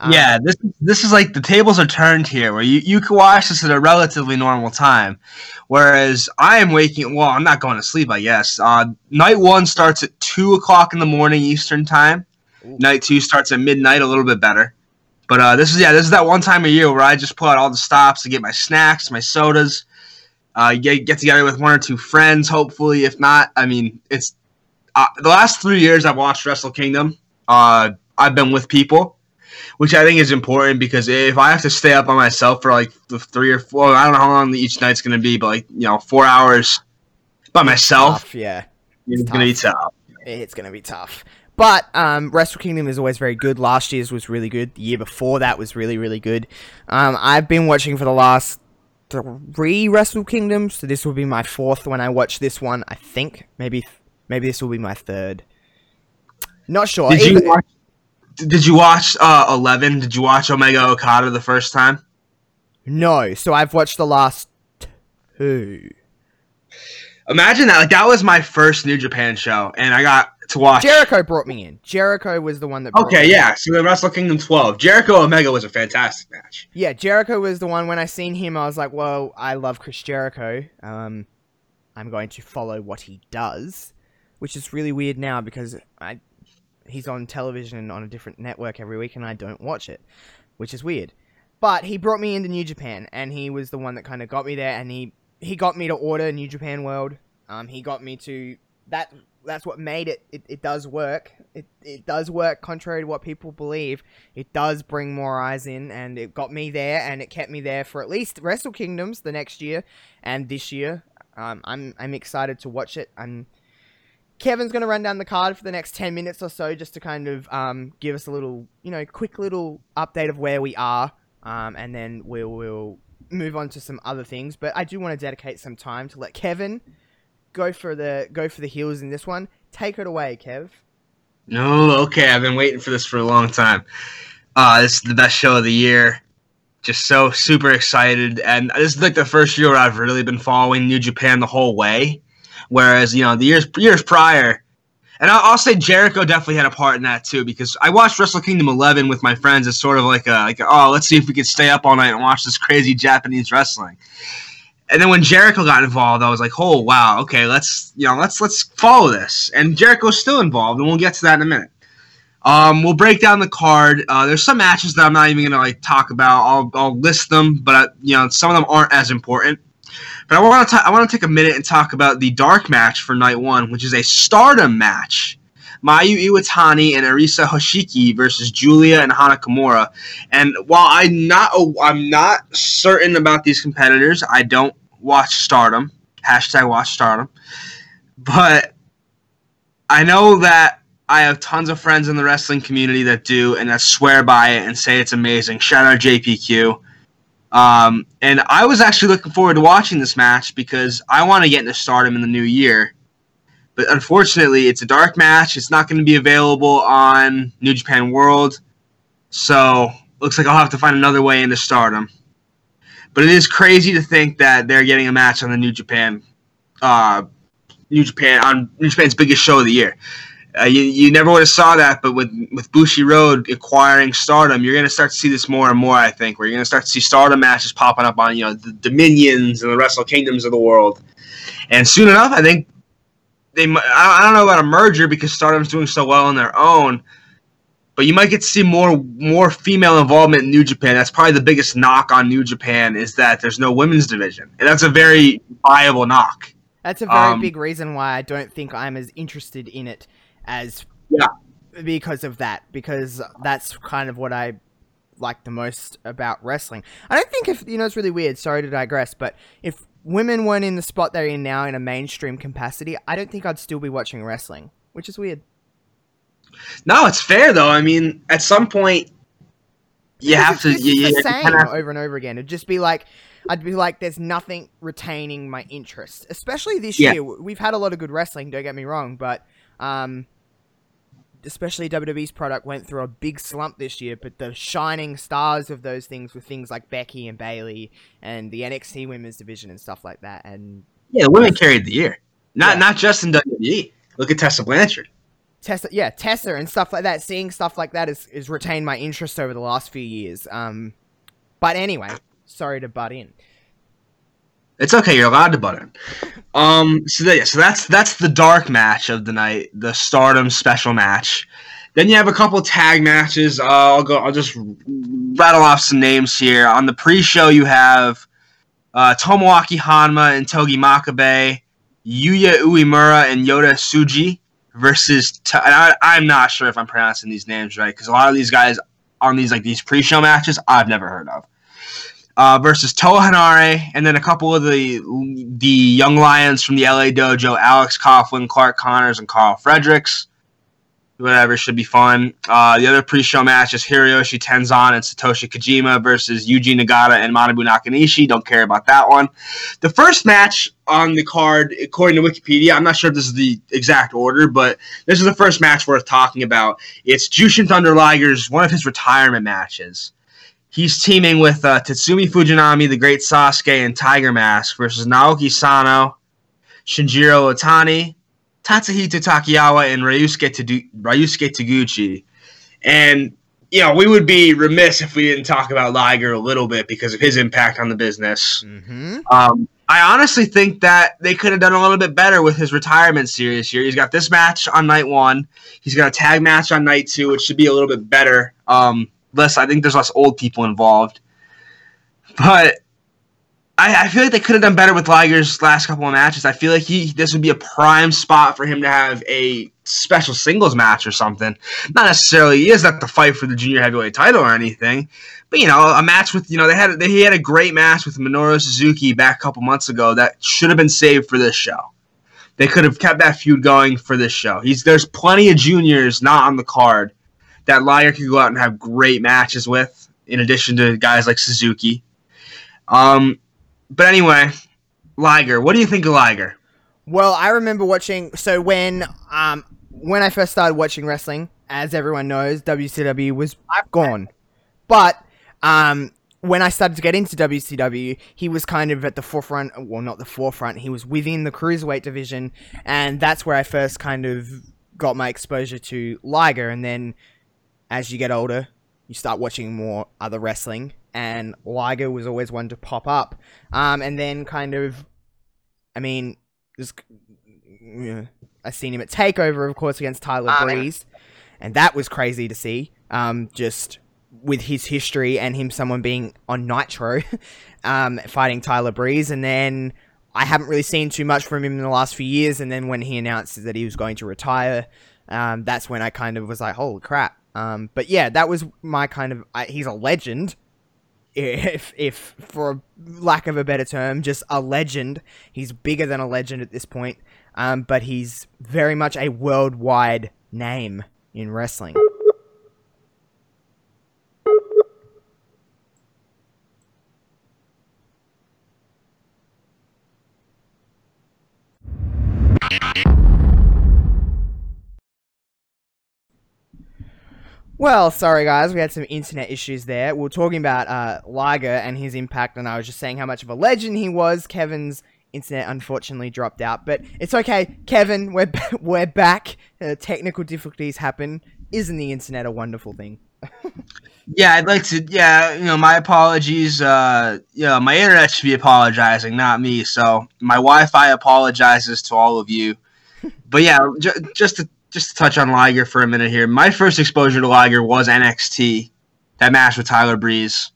Um, yeah, this this is like the tables are turned here, where you, you can watch this at a relatively normal time, whereas I am waking. Well, I'm not going to sleep. I guess. Uh, night one starts at two o'clock in the morning Eastern time. Ooh. Night two starts at midnight, a little bit better. But uh, this is yeah, this is that one time of year where I just pull out all the stops to get my snacks, my sodas, uh, get get together with one or two friends. Hopefully, if not, I mean, it's uh, the last three years I've watched Wrestle Kingdom. Uh, I've been with people which I think is important because if I have to stay up by myself for like the three or four, I don't know how long each night's gonna be, but like you know, four hours by myself, tough, yeah. it's gonna be tough. it's going to be tough. But um, Wrestle Kingdom is always very good. Last year's was really good. The year before that was really, really good. Um, I've been watching for the last three Wrestle Kingdoms, so this will be my fourth when I watch this one. I think maybe maybe this will be my third. Not sure. Did you watch? Did you watch uh, Eleven? Did you watch Omega Okada the first time? No, so I've watched the last two. Imagine that. Like that was my first New Japan show, and I got to watch. Jericho brought me in. Jericho was the one that. brought Okay, me in. yeah. So the Wrestle Kingdom 12, Jericho Omega was a fantastic match. Yeah, Jericho was the one. When I seen him, I was like, "Well, I love Chris Jericho. Um, I'm going to follow what he does," which is really weird now because I he's on television on a different network every week, and I don't watch it, which is weird. But he brought me into New Japan, and he was the one that kind of got me there, and he he got me to order New Japan World. Um, he got me to that. That's what made it. It, it does work. It, it does work, contrary to what people believe it does bring more eyes in and it got me there and it kept me there for at least Wrestle Kingdoms the next year and this year. Um, I'm I'm excited to watch it. I'm Kevin's gonna run down the card for the next ten minutes or so just to kind of um, give us a little you know quick little update of where we are um, and then we'll we'll move on to some other things. But I do want to dedicate some time to let Kevin go for the go for the heels in this one. Take it away, Kev. No, okay. I've been waiting for this for a long time. Uh, this is the best show of the year. Just so super excited, and this is like the first year I've really been following New Japan the whole way. Whereas you know the years years prior, and I'll, I'll say Jericho definitely had a part in that too because I watched Wrestle Kingdom 11 with my friends as sort of like a like oh let's see if we could stay up all night and watch this crazy Japanese wrestling. and then when Jericho got involved, I was like, oh wow, okay, let's you know let's let's follow this. And Jericho's still involved, and we'll get to that in a minute. Um, we'll break down the card. Uh, there's some matches that I'm not even gonna like talk about. I'll, I'll list them, but uh, you know some of them aren't as important. But I want to I want to take a minute and talk about the dark match for night one, which is a Stardom match. Mayu Iwatani and Arisa Hoshiki versus Julia and Hana Kimura. And while I'm not I'm not certain about these competitors, I don't watch Stardom. Hashtag watch Stardom. But I know that I have tons of friends in the wrestling community that do and that swear by it and say it's amazing. Shout out JPQ. Um, and I was actually looking forward to watching this match because I want to get into Stardom in the new year. But unfortunately, it's a dark match. It's not going to be available on New Japan World. So looks like I'll have to find another way into Stardom. But it is crazy to think that they're getting a match on the New Japan, uh, New Japan on New Japan's biggest show of the year. Uh, you, you never would have saw that, but with with Bushiroad acquiring Stardom, you're going to start to see this more and more. I think where you're going to start to see Stardom matches popping up on you know the Dominions and the Wrestle Kingdoms of the world, and soon enough, I think they. I don't know about a merger because Stardom's doing so well on their own, but you might get to see more more female involvement in New Japan. That's probably the biggest knock on New Japan is that there's no women's division, and that's a very viable knock. That's a very Um, big reason why I don't think I'm as interested in it as Yeah. because of that because that's kind of what I like the most about wrestling. I don't think if you know it's really weird. Sorry to digress, but if women weren't in the spot they're in now in a mainstream capacity, I don't think I'd still be watching wrestling, which is weird. No, it's fair though. I mean, at some point, you Because have to. it's, You, the you same kinda over and over again. It'd just be like, I'd be like, there's nothing retaining my interest. Especially this Yeah. year, we've had a lot of good wrestling. Don't get me wrong, but um, especially WWE's product went through a big slump this year. But the shining stars of those things were things like Becky and Bayley and the NXT Women's Division and stuff like that. And yeah, the women carried the year. Not Yeah. not just in WWE. Look at Tessa Blanchard. Tessa, yeah, Tessa and stuff like that. Seeing stuff like that is is retained my interest over the last few years. Um, but anyway, sorry to butt in. It's okay. You're allowed to butt in. Um. So that, yeah, so that's that's the dark match of the night, the Stardom special match. Then you have a couple tag matches. Uh, I'll go. I'll just rattle off some names here. On the pre-show, you have uh, Tomoaki Honma and Togi Makabe, Yuya Uemura and Yota Tsuji versus. I'm not sure if I'm pronouncing these names right because a lot of these guys on these like these pre-show matches I've never heard of. Uh, versus Toa Henare, and then a couple of the the young lions from the LA Dojo, Alex Coughlin, Clark Connors, and Karl Fredericks. Whatever should be fun. Uh, the other pre-show match is Hiroshi Tenzan and Satoshi Kojima versus Yuji Nagata and Manabu Nakanishi. Don't care about that one. The first match on the card, according to Wikipedia, I'm not sure if this is the exact order, but this is the first match worth talking about. It's Jushin Thunder Liger's one of his retirement matches. He's teaming with uh, Tatsumi Fujinami, the Great Sasuke, and Tiger Mask versus Naoki Sano, Shinjiro Otani, Tatsuhito Takaiwa, and Ryusuke, Tadu- Ryusuke Taguchi. And, you know, we would be remiss if we didn't talk about Liger a little bit because of his impact on the business. Mm-hmm. Um, I honestly think that they could have done a little bit better with his retirement series here. He's got this match on night one. He's got a tag match on night two, which should be a little bit better. Um, less, I think there's less old people involved. But I, I feel like they could have done better with Liger's last couple of matches. I feel like he this would be a prime spot for him to have a special singles match or something. Not necessarily he doesn't have to fight for the junior heavyweight title or anything, but you know a match with you know they had they, he had a great match with Minoru Suzuki back a couple months ago that should have been saved for this show. They could have kept that feud going for this show. He's there's plenty of juniors not on the card that Liger could go out and have great matches with, in addition to guys like Suzuki. Um, but anyway, Liger, what do you think of Liger? Well, I remember watching. So when um when I first started watching wrestling, as everyone knows, WCW was gone. But um when I started to get into WCW, he was kind of at the forefront. Well, not the forefront. He was within the cruiserweight division, and that's where I first kind of got my exposure to Liger. And then, as you get older, you start watching more other wrestling. and Liger was always one to pop up. Um, and then kind of, I mean, just, yeah, I seen him at Takeover, of course, against Tyler Ah, Breeze, and that was crazy to see. Um, just with his history and him, someone being on Nitro, um, fighting Tyler Breeze, and then I haven't really seen too much from him in the last few years. And then when he announced that he was going to retire, um, that's when I kind of was like, holy crap. Um, but yeah, that was my kind of. I, he's a legend, if if for lack of a better term, just a legend. He's bigger than a legend at this point. Um, but he's very much a worldwide name in wrestling. Well, sorry guys, we had some internet issues there. We were talking about uh, Liger and his impact, and I was just saying how much of a legend he was. Kevin's internet unfortunately dropped out, but it's okay. Kevin, we're b- we're back. Uh, technical difficulties happen. Isn't the internet a wonderful thing? Yeah, I'd like to. Yeah, you know, my apologies. Uh, yeah, my internet should be apologizing, not me. So my Wi-Fi apologizes to all of you. But yeah, j- just to just to touch on Liger for a minute here. My first exposure to Liger was NXT, that match with Tyler Breeze.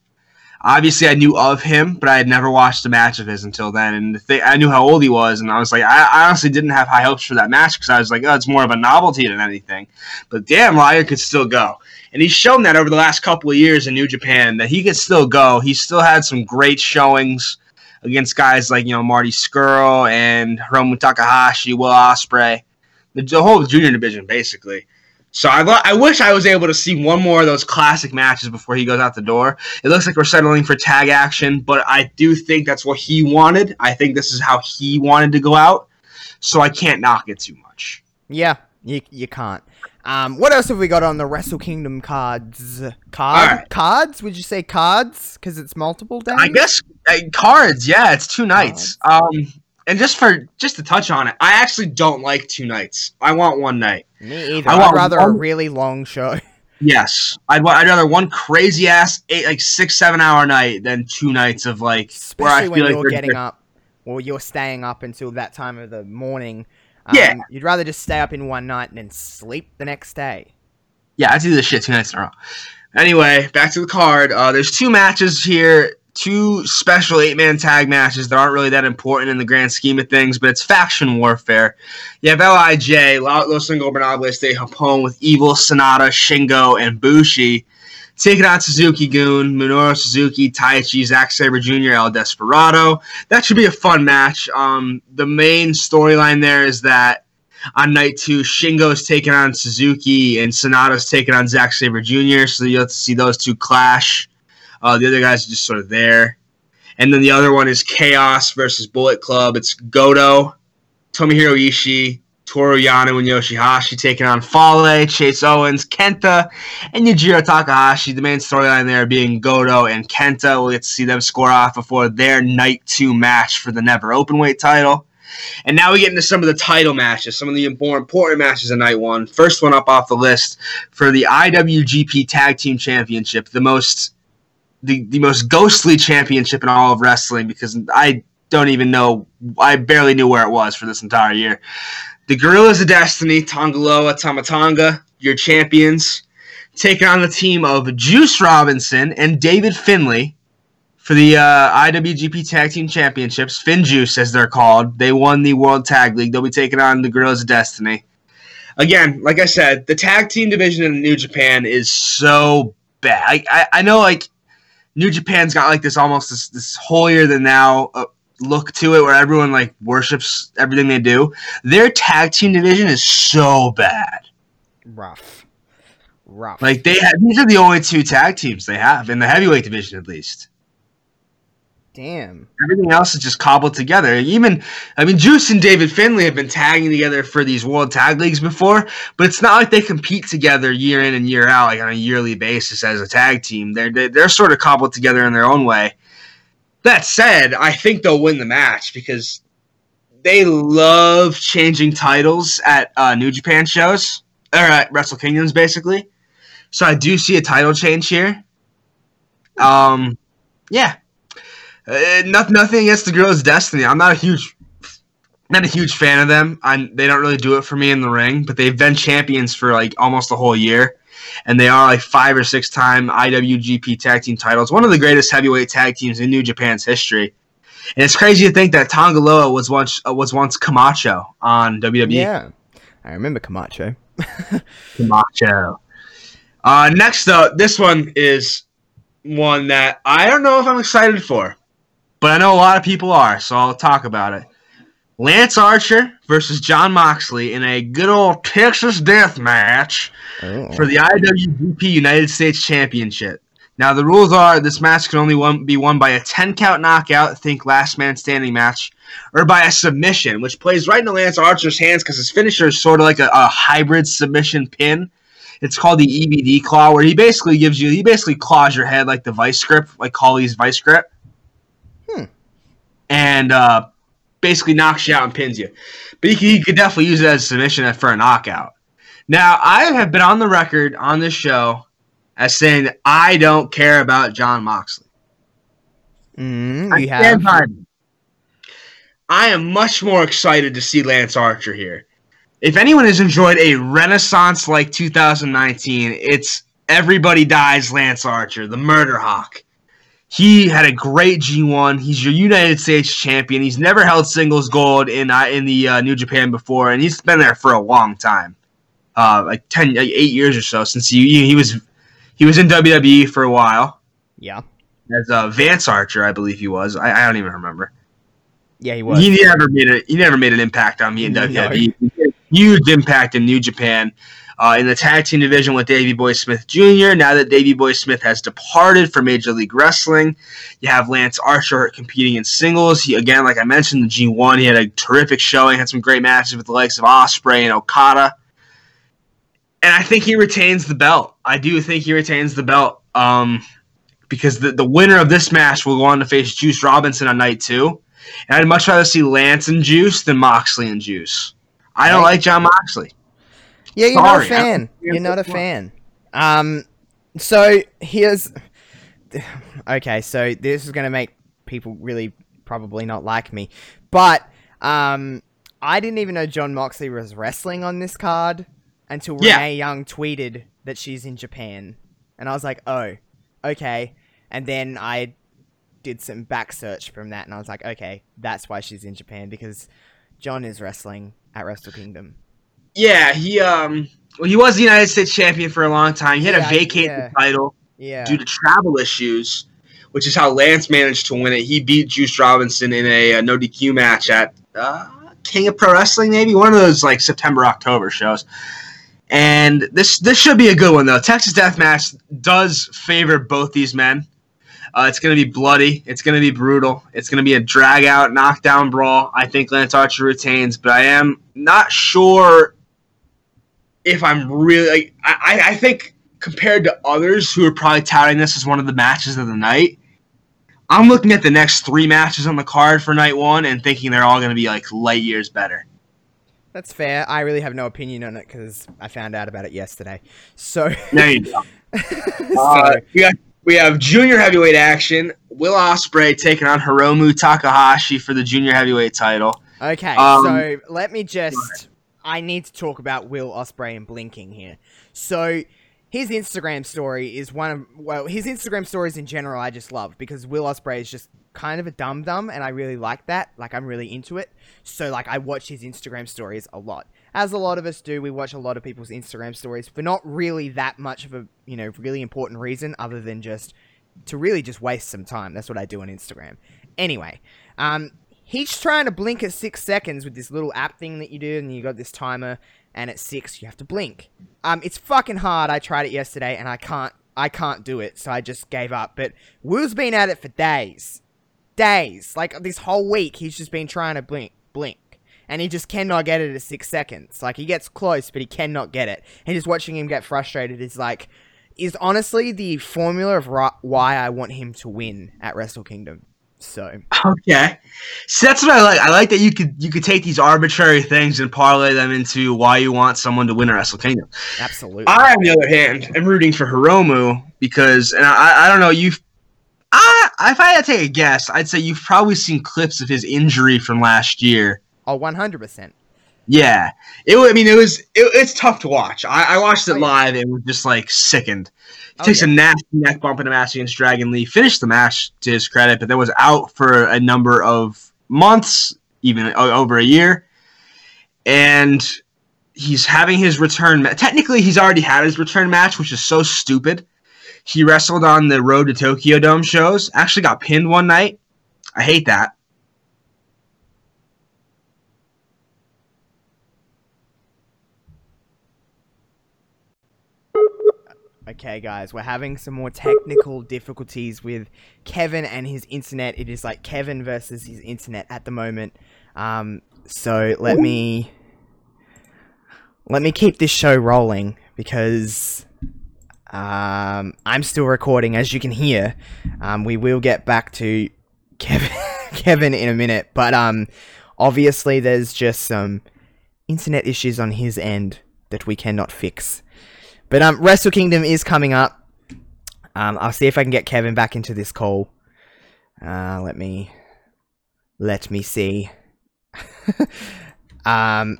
Obviously, I knew of him, but I had never watched a match of his until then. And the I knew how old he was, and I was like, I, honestly didn't have high hopes for that match because I was like, oh, it's more of a novelty than anything. But damn, Liger could still go. And he's shown that over the last couple of years in New Japan that he can still go. He still had some great showings against guys like, you know, Marty Scurll and Hiromu Takahashi, Will Ospreay, the, the whole junior division, basically. So I, I wish I was able to see one more of those classic matches before he goes out the door. It looks like we're settling for tag action, but I do think that's what he wanted. I think this is how he wanted to go out. So I can't knock it too much. Yeah, you you can't. Um, what else have we got on the Wrestle Kingdom cards? Card Alright. cards? Would you say cards? Because it's multiple days. I guess uh, cards. Yeah, it's two nights. Um, and just for just to touch on it, I actually don't like two nights. I want one night. Me either. I I'd want rather a really long show. Yes, I'd I'd rather one crazy ass eight like six seven hour night than two nights of like where I especially feel when like you're getting just- up or you're staying up until that time of the morning. Um, Yeah. You'd rather just stay up in one night and then sleep the next day. Yeah, I do this shit two nights in a row. Anyway, back to the card. Uh, there's two matches here, two special eight man tag matches that aren't really that important in the grand scheme of things, but it's faction warfare. You have Lij, Los Ingobernables de Japón with Evil, Sanada, Shingo, and Bushi. Taking on Suzuki-gun, Minoru Suzuki, Taichi, Zack Sabre Jr., El Desperado. That should be a fun match. Um, the main storyline there is that on night two, Shingo's taking on Suzuki and Sanada's taking on Zack Sabre Jr. So you have to see those two clash. Uh, the other guys are just sort of there. And then the other one is Chaos versus Bullet Club. It's Goto, Tomohiro Ishii, Toru Yano, and Yoshihashi taking on Fale, Chase Owens, Kenta, and Yujiro Takahashi. The main storyline there being Goto and Kenta. We'll get to see them score off before their night two match for the Never Openweight title. And now we get into some of the title matches, some of the more important matches of night one. First one up off the list for the IWGP Tag Team Championship, the most the, the most ghostly championship in all of wrestling because I don't even know I barely knew where it was for this entire year. The Guerrillas of Destiny, Tonga Loa, Tamatanga, your champions, taking on the team of Juice Robinson and David Finlay for the uh, IWGP Tag Team Championships, FinJuice as they're called. They won the World Tag League. They'll be taking on the Guerrillas of Destiny. Again, like I said, the tag team division in New Japan is so bad. I, I, I know, like New Japan's got like this almost this, this holier than thou uh, look to it, where everyone like worships everything they do. Their tag team division is so bad. Rough. Rough. Like they have, these are the only two tag teams they have in the heavyweight division, at least. Damn. Everything else is just cobbled together. Even, I mean, Juice and David Finlay have been tagging together for these World Tag Leagues before, but it's not like they compete together year in and year out, like on a yearly basis as a tag team. They're they're, sort of cobbled together in their own way. That said, I think they'll win the match because they love changing titles at uh, New Japan shows or at Wrestle Kingdoms, basically. So I do see a title change here. Um, yeah, uh, nothing, nothing against the girls' destiny. I'm not a huge, not a huge fan of them. I'm, they don't really do it for me in the ring, but they've been champions for like almost a whole year, and they are like five or six time IWGP Tag Team titles, one of the greatest heavyweight tag teams in New Japan's history. And it's crazy to think that Tonga Loa was once uh, was once Camacho on WWE. Yeah, I remember Camacho. Camacho. Uh, next up, this one is one that I don't know if I'm excited for, but I know a lot of people are, so I'll talk about it. Lance Archer versus Jon Moxley in a good old Texas death match Oh. for the IWGP United States Championship. Now the rules are this match can only one, be won by a 10 count knockout, think last man standing match, or by a submission, which plays right into Lance Archer's hands because his finisher is sort of like a, a hybrid submission pin. It's called the EBD claw, where he basically gives you he basically claws your head like the vice grip, like Colley's vice grip. And uh, basically knocks you out and pins you. But he, could- he could definitely use it as a submission for a knockout. Now, I have been on the record on this show as saying that I don't care about Jon Moxley. Mm, I stand by me. I am much more excited to see Lance Archer here. If anyone has enjoyed a renaissance like 2019, it's Everybody Dies Lance Archer, the Murder Hawk. He had a great G1. He's your United States champion. He's never held singles gold in uh, in the uh, New Japan before, and he's been there for a long time, uh, like ten, like eight years or so since he he was he was in WWE for a while Yeah, as uh, Vance Archer, I believe he was. I, I don't even remember. yeah, he was. He never made a he never made an impact on me in WWE. A Huge impact in New Japan. Uh, in the tag team division with Davey Boy Smith Jr. Now that Davey Boy Smith has departed for Major League Wrestling, you have Lance Archer competing in singles. He again, like I mentioned, the G1. He had a terrific showing. Had some great matches with the likes of Ospreay and Okada. And I think he retains the belt. I do think he retains the belt. Um, because the, the winner of this match will go on to face Juice Robinson on night two. And I'd much rather see Lance and Juice than Moxley and Juice. I don't like Jon Moxley. Yeah, you're not a fan. You're not a fan. Um, so here's okay. So this is gonna make people really probably not like me, but um, I didn't even know Jon Moxley was wrestling on this card until Yeah. Renee Young tweeted that she's in Japan, and I was like, oh, okay. And then I did some back search from that, and I was like, okay, that's why she's in Japan because John is wrestling at Wrestle Kingdom. Yeah, he um well, he was the United States champion for a long time. He had Yeah, to vacate yeah. the title Yeah. due to travel issues, which is how Lance managed to win it. He beat Juice Robinson in a, uh no DQ match at uh, King of Pro Wrestling, maybe one of those like September October shows. And this this should be a good one though. Texas Death Match does favor both these men. Uh, it's going to be bloody. It's going to be brutal. It's going to be a drag out, knockdown brawl. I think Lance Archer retains, but I am not sure if I'm really. Like, I, I think compared to others who are probably touting this as one of the matches of the night, I'm looking at the next three matches on the card for night one and thinking they're all going to be like light years better. That's fair. I really have no opinion on it because I found out about it yesterday. So, There you go. so Uh, we got we have junior heavyweight action. Will Ospreay taking on Hiromu Takahashi for the junior heavyweight title. okay. um, so let me just. I need to talk about Will Ospreay and blinking here. So his Instagram story is one of well, his Instagram stories in general I just love because Will Ospreay is just kind of a dum dum, and I really like that. Like I'm really into it. So like I watch his Instagram stories a lot. As a lot of us do, we watch a lot of people's Instagram stories for not really that much of a you know really important reason other than just to really just waste some time. That's what I do on Instagram. Anyway, um, he's trying to blink at six seconds with this little app thing that you do, and you got this timer, and at six you have to blink. Um, it's fucking hard. I tried it yesterday, and I can't. I can't do it, so I just gave up. But Will's been at it for days, days. Like this whole week, he's just been trying to blink, blink. And he just cannot get it at six seconds. Like he gets close, but he cannot get it. And just watching him get frustrated is like, is honestly the formula of why I want him to win at Wrestle Kingdom. So Okay, so that's what I like. I like that you could you could take these arbitrary things and parlay them into why you want someone to win a Wrestle Kingdom. absolutely, I, on the other hand, am rooting for Hiromu because, and I, I don't know, you, I, if I had to take a guess, I'd say you've probably seen clips of his injury from last year. Oh, 100%. Yeah, it. I mean, it was. It, it's tough to watch. I, I watched it Oh, yeah. live and was just like sickened. He Oh, takes yeah. a nasty neck bump in a match against Dragon Lee. Finished the match to his credit, but then was out for a number of months, even over a year. And he's having his return. Ma- Technically, he's already had his return match, which is so stupid. He wrestled on the Road to Tokyo Dome shows. Actually, got pinned one night. I hate that. Okay, guys, we're having some more technical difficulties with Kevin and his internet. It is like Kevin versus his internet at the moment. Um, so let me let me keep this show rolling because um, I'm still recording, as you can hear. Um, we will get back to Kevin Kevin in a minute, but um, obviously there's just some internet issues on his end that we cannot fix. But um, Wrestle Kingdom is coming up. Um, I'll see if I can get Kevin back into this call. Uh, let me let me see. um,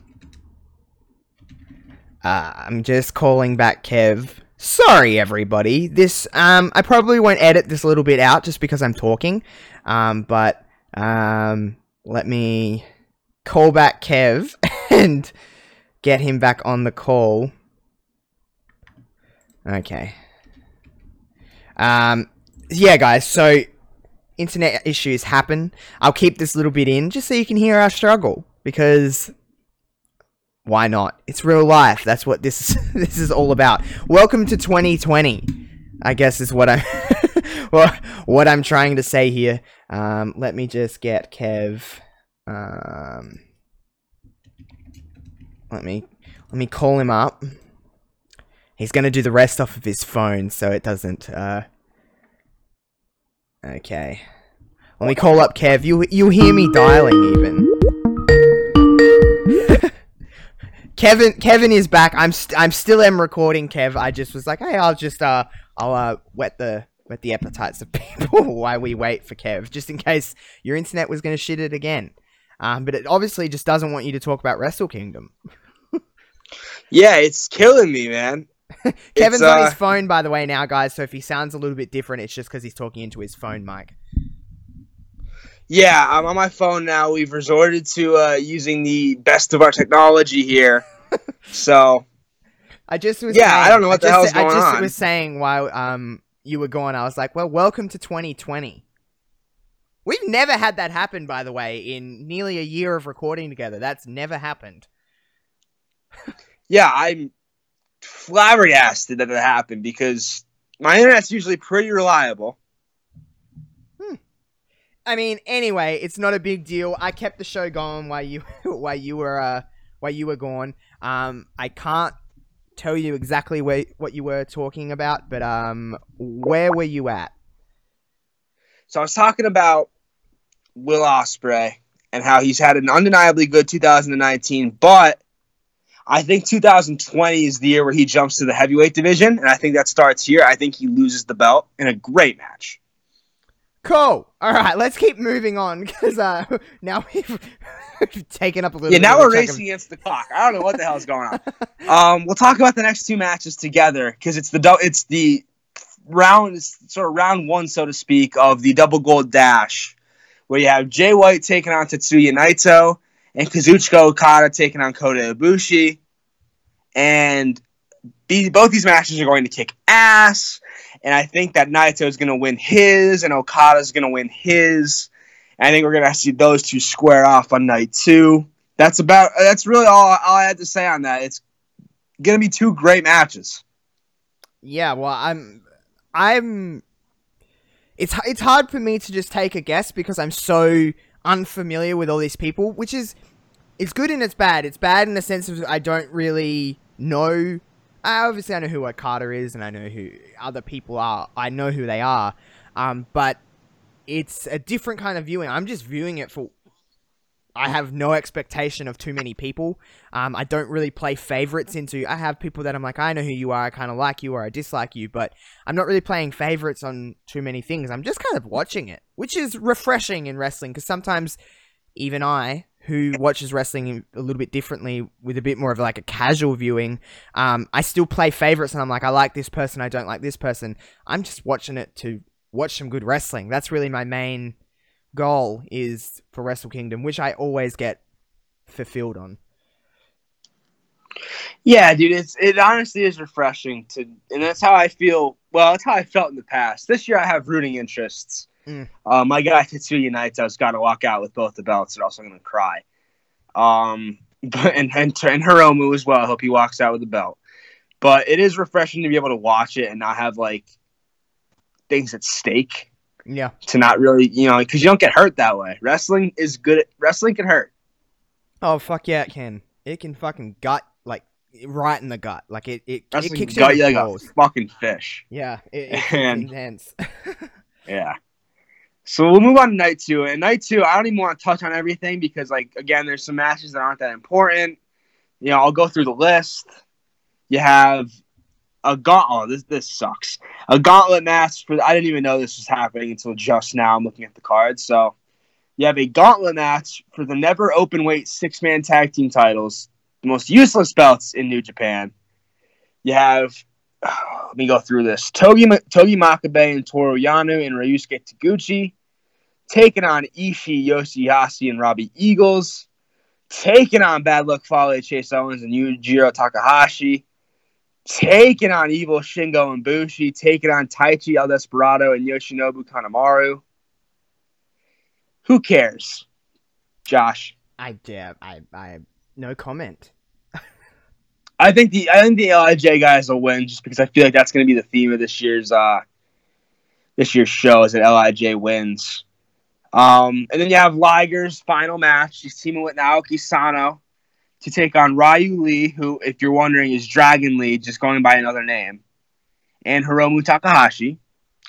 uh, I'm just calling back Kev. Sorry, everybody. This um, I probably won't edit this little bit out just because I'm talking. Um, but um, let me call back Kev and get him back on the call. Okay. Um, yeah, guys. So, internet issues happen. I'll keep this little bit in just so you can hear our struggle because why not? It's real life. That's what this this is all about. Welcome to 2020. I guess is what I'm what what I'm trying to say here. Um, let me just get Kev. Um, let me let me call him up. He's gonna do the rest off of his phone, so it doesn't. Uh... Okay. Let me call up Kev. You you hear me dialing even. Kevin Kevin is back. I'm st- I'm still am recording. Kev. I just was like, hey, I'll just uh I'll uh wet the wet the appetites of people while we wait for Kev, just in case your internet was gonna shit it again. Um, but it obviously just doesn't want you to talk about Wrestle Kingdom. Yeah, it's killing me, man. Kevin's It's, on uh, his phone, by the way, now, guys. So if he sounds a little bit different, it's just because he's talking into his phone mic. Yeah, I'm on my phone now. We've resorted to uh, using the best of our technology here. so I just was Yeah, saying, I don't know what I the just, hell's I going just on. was saying while um you were gone, I was like, well, welcome to 2020. We've never had that happen, by the way, in nearly a year of recording together. That's never happened. yeah, I'm flabbergasted that it happened because my internet's usually pretty reliable. I mean, anyway, it's not a big deal. I kept the show going while you while you were uh while you were gone. Um, I can't tell you exactly where what you were talking about, but um, where were you at? So I was talking about Will Ospreay and how he's had an undeniably good 2019, but I think 2020 is the year where he jumps to the heavyweight division, and I think that starts here. I think he loses the belt in a great match. Cool. All right, let's keep moving on because uh, now we've, taken up a little. Yeah, bit now we're chunk of- racing against the clock. I don't know what the hell's going on. Um, we'll talk about the next two matches together because it's the it's the round sort of round one, so to speak, of the double gold dash, where you have Jay White taking on Tetsuya Naito and Kazuchika Okada taking on Kota Ibushi, and both these matches are going to kick ass. And I think that Naito is going to win his, and Okada is going to win his. And I think we're going to see those two square off on night two. That's about. That's really all, all I had to say on that. It's going to be two great matches. Yeah, well, I'm, I'm. It's it's hard for me to just take a guess because I'm so unfamiliar with all these people, which is, it's good and it's bad. It's bad in the sense of I don't really know. I obviously I know who Okada is and I know who other people are. I know who they are, um, but it's a different kind of viewing. I'm just viewing it for I have no expectation of too many people. Um, I don't really play favorites into. I have people that I'm like, I know who you are, I kind of like you or I dislike you, but I'm not really playing favorites on too many things. I'm just kind of watching it, which is refreshing in wrestling because sometimes even I, who watches wrestling a little bit differently with a bit more of like a casual viewing, um, I still play favorites and I'm like, I like this person, I don't like this person. I'm just watching it to watch some good wrestling. That's really my main goal is for Wrestle Kingdom, which I always get fulfilled on. Yeah, dude, it's it honestly is refreshing to, and that's how I feel. Well, that's how I felt in the past. This year, I have rooting interests. Mm. Uh, my guy Tetsuya Naito, I was gonna walk out with both the belts, and also gonna cry. Um, but and and, and Hiromu as well. I hope he walks out with the belt. But it is refreshing to be able to watch it and not have like things at stake. Yeah. To not really, you know, because you don't get hurt that way. Wrestling is good. At, wrestling can hurt. Oh fuck yeah, it can. It can fucking gut like right in the gut. Like it it, it kicks got you like the a balls. fucking fish. Yeah, it, it's And- intense. Yeah. So we'll move on to night two. And night two, I don't even want to touch on everything because, like, again, there's some matches that aren't that important. You know, I'll go through the list. You have a gauntlet. Oh, this this sucks. A gauntlet match for. I didn't even know this was happening until just now. I'm looking at the cards. So you have a gauntlet match for the never open weight six man tag team titles, the most useless belts in New Japan. You have let me go through this. Togi, Togi Makabe and Toru Yano and Ryusuke Taguchi taking on Ishii, Yoshihashi, and Robbie Eagles. Taking on Bad Luck Fale, Chase Owens, and Yujiro Takahashi. Taking on Evil Shingo and Bushi. Taking on Taichi El Desperado and Yoshinobu Kanemaru. Who cares? Josh. I yeah, I I no comment. I think the I think the LIJ guys will win just because I feel like that's going to be the theme of this year's uh this year's show is that LIJ wins. Um, and then you have Liger's final match. He's teaming with Naoki Sano to take on Ryu Lee, who, if you're wondering, is Dragon Lee, just going by another name, and Hiromu Takahashi.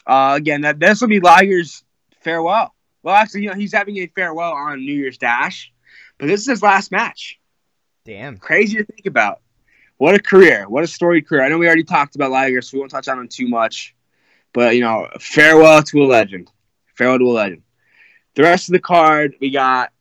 Uh, again, that this will be Liger's farewell. Well, actually, you know, he's having a farewell on New Year's Dash, but this is his last match Damn. crazy to think about. What a career! What a storied career! I know we already talked about Liger, so we won't touch on him too much. But you know, farewell to a legend. Farewell to a legend. The rest of the card, we got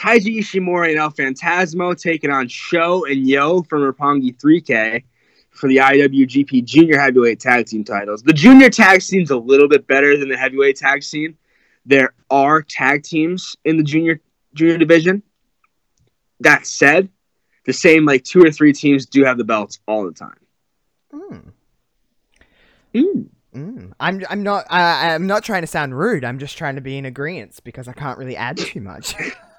Taiji Ishimori and El Phantasmo taking on Sho and Yo from Roppongi 3K for the IWGP Junior Heavyweight Tag Team titles. The Junior Tag Scene's a little bit better than the Heavyweight Tag Scene. There are tag teams in the Junior Junior Division. That said, the same like two or three teams do have the belts all the time. Mm. Mm. Mm. I'm I'm not I, I'm not trying to sound rude. I'm just trying to be in agreement because I can't really add too much.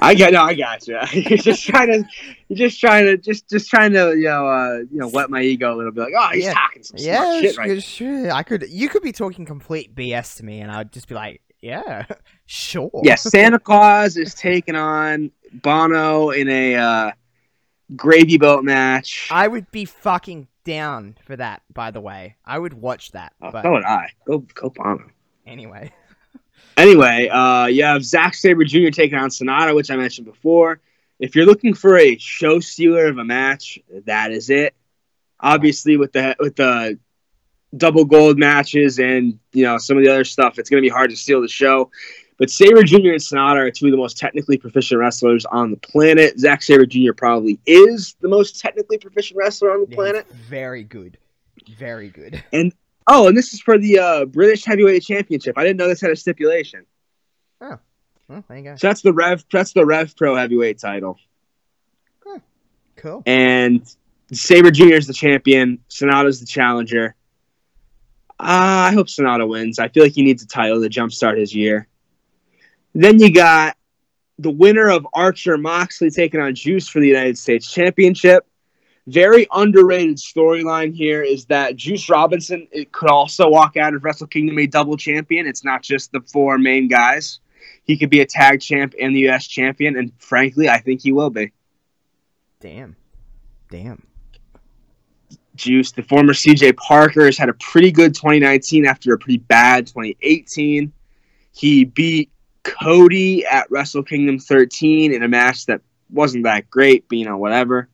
I got no, I got you. you're just trying to, you're just trying to, just just trying to, you know, uh, you know, wet my ego a little bit. Like, oh, he's Yeah. talking some yeah, shit sh- right. sure. I could you could be talking complete BS to me, and I would just be like, yeah, sure. Yeah, Santa Claus is taking on Bono in a uh, gravy boat match. I would be fucking down for that. By the way, I would watch that. Oh, but so would I. Go, go Bono. anyway, Anyway, uh, you have Zack Sabre Jr. taking on Sanada, which I mentioned before. If you're looking for a show stealer of a match, that is it. Obviously, with the with the double gold matches and you know some of the other stuff, it's going to be hard to steal the show. But Sabre Jr. and Sanada are two of the most technically proficient wrestlers on the planet. Zack Sabre Jr. probably is the most technically proficient wrestler on the yeah, planet. very good, very good. Oh, and this is for the uh, British Heavyweight Championship. I didn't know this had a stipulation. Oh, well, there you go. So that's the Rev. That's the Rev Pro Heavyweight title. Cool. and Sabre Jr. is the champion. Sanada's the challenger. Uh, I hope Sanada wins. I feel like he needs a title to jumpstart his year. Then you got the winner of Archer Moxley taking on Juice for the United States Championship. Very underrated storyline here is that Juice Robinson it could also walk out of Wrestle Kingdom a double champion. It's not just the four main guys. He could be a tag champ and the U.S. champion, and frankly, I think he will be. Damn. Damn. Juice, the former CJ Parker, has had a pretty good 2019 after a pretty bad 2018. He beat Cody at Wrestle Kingdom 13 in a match that wasn't that great, but you know, whatever.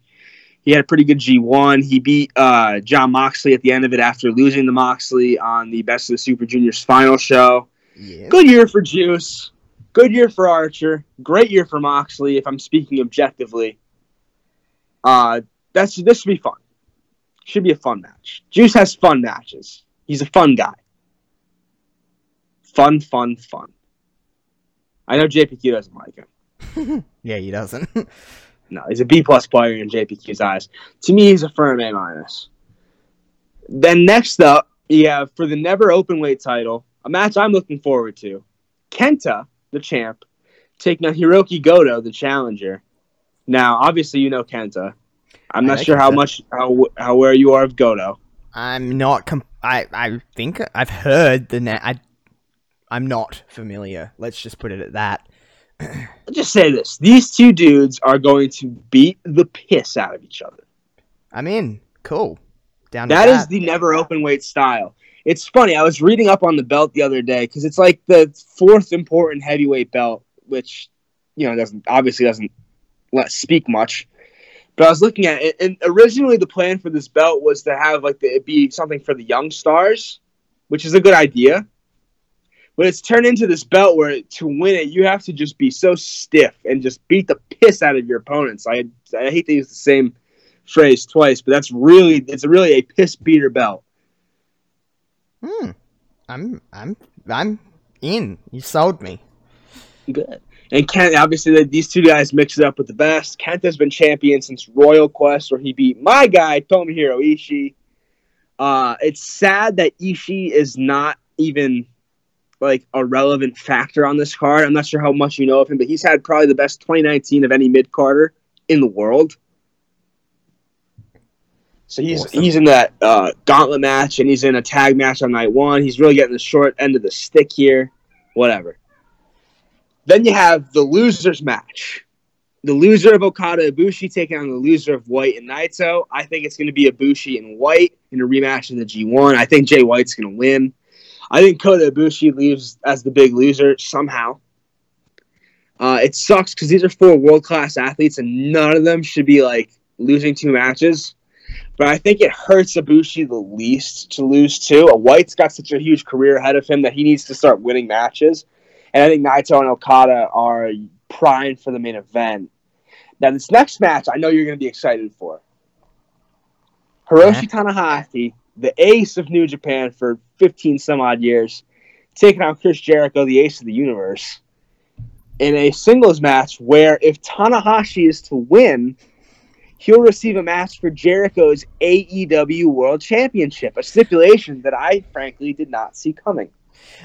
He had a pretty good G1. He beat uh, Jon Moxley at the end of it after losing to Moxley on the Best of the Super Juniors final show. Good year for Juice. Good year for Archer. Great year for Moxley, if I'm speaking objectively. Uh, that's this should be fun. Should be a fun match. Juice has fun matches. He's a fun guy. Fun, fun, fun. I know JPQ doesn't like him. Yeah, he doesn't. No, he's a B plus player in JPQ's eyes. To me, he's a firm A minus. Then next up, you have for the never open weight title, a match I'm looking forward to. Kenta, the champ, taking on Hiroki Goto, the challenger. Now, obviously, you know Kenta. I'm not know sure how much how how aware you are of Goto. I'm not. Com- I I think I've heard the na- I. I'm not familiar. Let's just put it at that. I'll just say this: these two dudes are going to beat the piss out of each other. I'm in. Cool. Down. That is the never open weight style. It's funny. I was reading up on the belt the other day because it's like the fourth important heavyweight belt, which you know doesn't obviously doesn't let speak much. But I was looking at it, and originally the plan for this belt was to have like the, it be something for the young stars, which is a good idea. But it's turned into this belt where to win it, you have to just be so stiff and just beat the piss out of your opponents. I I hate to use the same phrase twice, but that's really it's really a piss beater belt. Hmm. I'm. I'm. I'm in. You sold me. Good. And Kent, obviously, these two guys mix it up with the best. Kent has been champion since Royal Quest, where he beat my guy Tomohiro Ishii. Uh, it's sad that Ishii is not even like a relevant factor on this card. I'm not sure how much you know of him, but he's had probably the best 2019 of any mid carder in the world. So he's Awesome. he's in that uh, gauntlet match, and he's in a tag match on night one. He's really getting the short end of the stick here. Whatever. Then you have the losers match. The loser of Okada Ibushi taking on the loser of White and Naito. I think it's going to be Ibushi and White in a rematch in the G1. I think Jay White's going to win. I think Kota Ibushi leaves as the big loser somehow. Uh, it sucks because these are four world class athletes and none of them should be like losing two matches. But I think it hurts Ibushi the least to lose two. A White's got such a huge career ahead of him that he needs to start winning matches. And I think Naito and Okada are primed for the main event. Now, this next match, I know you're going to be excited for. Hiroshi Tanahashi, the ace of New Japan for 15 some odd years, taking on Chris Jericho, the ace of the universe, in a singles match where if Tanahashi is to win, he'll receive a match for Jericho's AEW World Championship, a stipulation that I frankly did not see coming.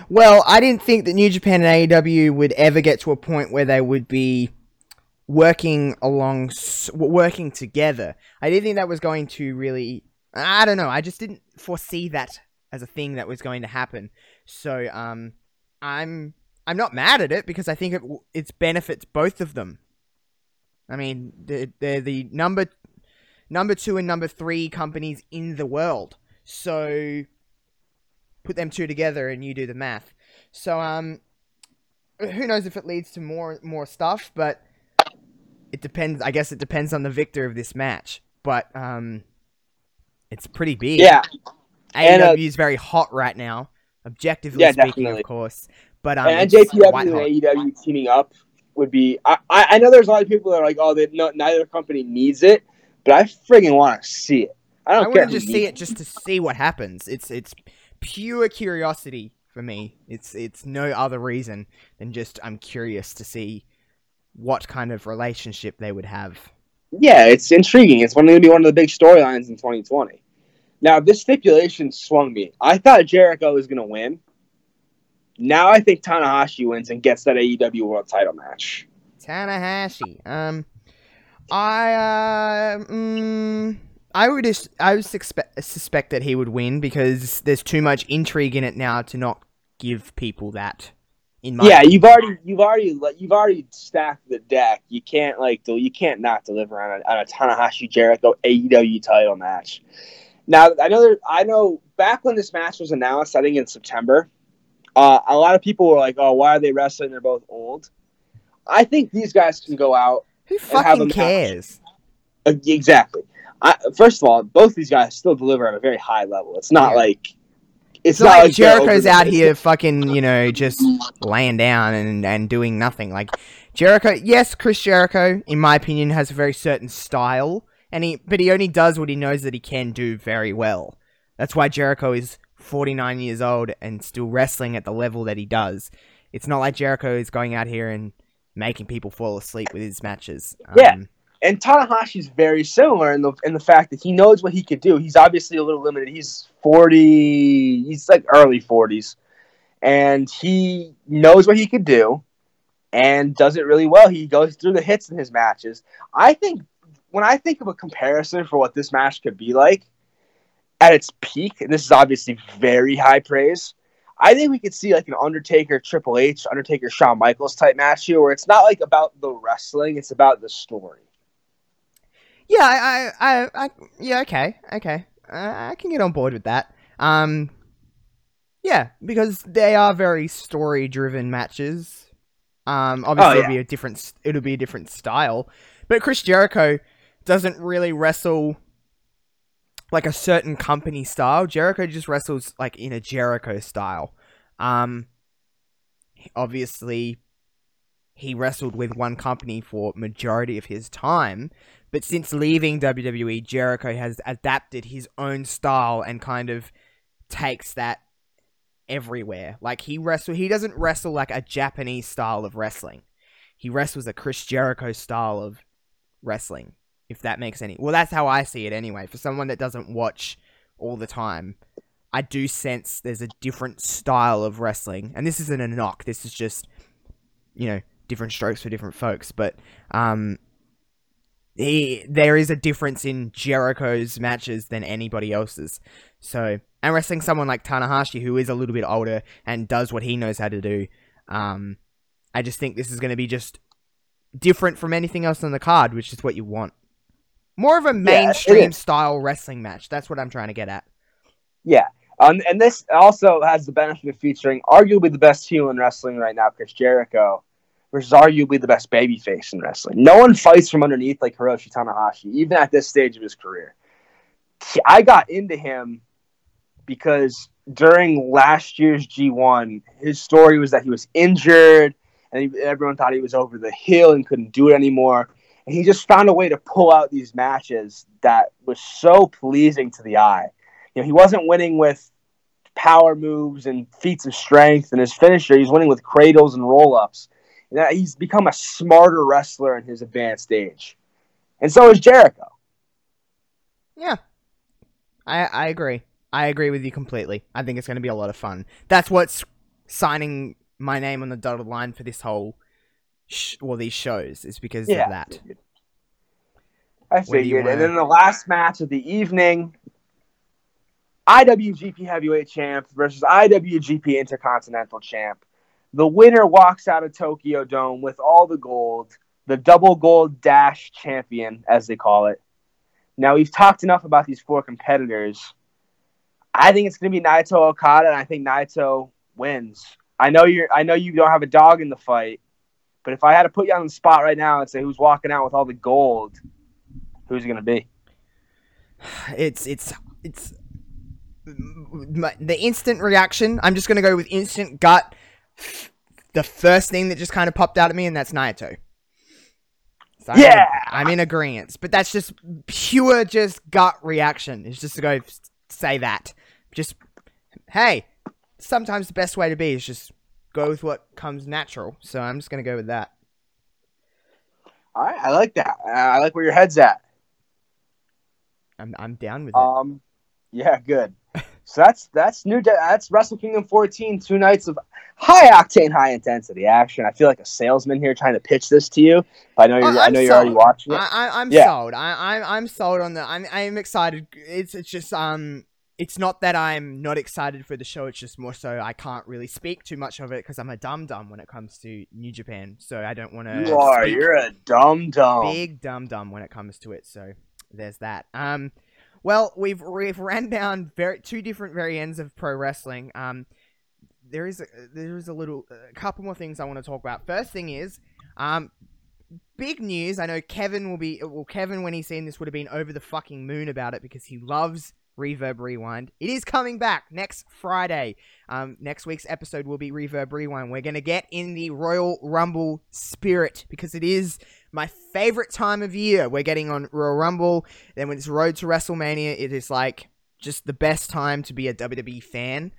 Well, I didn't think that New Japan and AEW would ever get to a point where they would be working along, working together. I didn't think that was going to really. I don't know. I just didn't foresee that as a thing that was going to happen. So, um, I'm I'm not mad at it because I think it w- it benefits both of them. I mean, they're, they're the number number two and number three companies in the world. So put them two together and you do the math. So um who knows if it leads to more more stuff, but it depends I guess it depends on the victor of this match. But um it's pretty big. Yeah, and, uh, AEW is very hot right now, objectively Yeah, speaking, definitely. of course. But um, and JPW and. AEW teaming up would be. I, I I know there's a lot of people that are like, oh, they, no, neither company needs it, but I friggin' want to see it. I I don't want care. to just see it just to see what happens. It's it's pure curiosity for me. It's it's no other reason than just I'm curious to see what kind of relationship they would have. Yeah, it's intriguing. It's going to be one of the big storylines in 2020. Now, this stipulation swung me. I thought Jericho was going to win. Now I think Tanahashi wins and gets that AEW World Title match. Tanahashi. Um, I uh, mm, I would just I would suspect suspect that he would win because there's too much intrigue in it now to not give people that. In my yeah, you've already you've already you've already stacked the deck. You can't like do you can't not deliver on a, on a Tanahashi Jericho AEW title match. Now I know there, I know back when this match was announced, I think in September, Uh, a lot of people were like, "Oh, why are they wrestling? They're both old." I think these guys can go out Who have a fucking match. cares? uh, exactly. I, first of all, both these guys still deliver at a very high level. It's not Yeah. like It's it's, not like Jericho's out here fucking, you know, just laying down and, and doing nothing. Like Jericho, yes, Chris Jericho, in my opinion, has a very certain style, and he but he only does what he knows that he can do very well. That's why Jericho is 49 years old and still wrestling at the level that he does. It's not like Jericho is going out here and making people fall asleep with his matches. Yeah. Um, And Tanahashi's very similar in the in the fact that he knows what he could do. He's obviously a little limited. He's forty. He's like early forties, and he knows what he could do, and does it really well. He goes through the hits in his matches. I think when I think of a comparison for what this match could be like at its peak, and this is obviously very high praise. I think we could see like an Undertaker Triple H, Undertaker Shawn Michaels type match here, where it's not like about the wrestling, it's about the story. Yeah, I, I, I, I yeah, okay, okay, uh, I can get on board with that. Um, yeah, because they are very story-driven matches. Um, obviously, Oh, yeah. it'll be a different, it'll be a different style. But Chris Jericho doesn't really wrestle like a certain company style. Jericho just wrestles like in a Jericho style. Um, obviously, he wrestled with one company for majority of his time. But since leaving WWE, Jericho has adapted his own style and kind of takes that everywhere. Like he wrestle he doesn't wrestle like a Japanese style of wrestling. He wrestles a Chris Jericho style of wrestling, if that makes any Well, that's how I see it anyway. For someone that doesn't watch all the time, I do sense there's a different style of wrestling. And this isn't a knock. This is just you know, different strokes for different folks, but um he, there is a difference in Jericho's matches than anybody else's. So, and wrestling someone like Tanahashi, who is a little bit older and does what he knows how to do, um, I just think this is going to be just different from anything else on the card, which is what you want. More of a mainstream is. style wrestling match. That's what I'm trying to get at. Yeah. Um, and this also has the benefit of featuring arguably the best heel in wrestling right now, Chris Jericho, versus arguably the best babyface in wrestling. No one fights from underneath like Hiroshi Tanahashi, even at this stage of his career. I got into him because during last year's G1, his story was that he was injured and everyone thought he was over the hill and couldn't do it anymore. And he just found a way to pull out these matches that was so pleasing to the eye. You know, he wasn't winning with power moves and feats of strength and his finisher. He's winning with cradles and roll ups. He's become a smarter wrestler in his advanced age. And so is Jericho. Yeah. I I agree. I agree with you completely. I think it's going to be a lot of fun. That's what's signing my name on the dotted line for this whole sh- well these shows is because Yeah. of that. I figured. And then the last match of the evening IWGP Heavyweight Champ versus IWGP Intercontinental Champ. The winner walks out of Tokyo Dome with all the gold, the double gold dash champion, as they call it. Now, we've talked enough about these four competitors. I think it's going to be Naito Okada, and I think Naito wins. I know you're. I know you don't have a dog in the fight, but if I had to put you on the spot right now and say who's walking out with all the gold, who's it going to be? It's it's it's my, the instant reaction. I'm just going to go with instant gut. The first thing that just kind of popped out at me and that's Naito. So Yeah! I'm in agreement, but that's just pure just gut reaction. It's just to go say that. Just hey, sometimes the best way to be is just go with what comes natural. So I'm just gonna go with that. All right, I like that. I like where your head's at. I'm I'm down with it. Um, yeah, good. So that's that's new. That's Wrestle Kingdom 14. Two nights of high octane, high intensity action. I feel like a salesman here trying to pitch this to you. But I know you're. I I'm know you're already watching it. I, I, I'm Yeah. sold. I, I'm I'm sold on the. I'm I'm excited. It's it's just um. It's not that I'm not excited for the show. It's just more so I can't really speak too much of it because I'm a dum dum when it comes to New Japan. So I don't want to. you are. You're a dumb dumb. big dum dum when it comes to it. So there's that. Um, well, we've we've ran down very two different very ends of pro wrestling. Um, there is a, there is a little a couple more things I want to talk about. First thing is, um, big news. I know Kevin will be well. Kevin, when he's seen this, would have been over the fucking moon about it because he loves Reverb Rewind. It is coming back next Friday. Um, next week's episode will be Reverb Rewind. We're gonna get in the Royal Rumble spirit because it is my favorite time of year. We're getting on Royal Rumble. Then when it's Road to WrestleMania, it is like just the best time to be a WWE fan.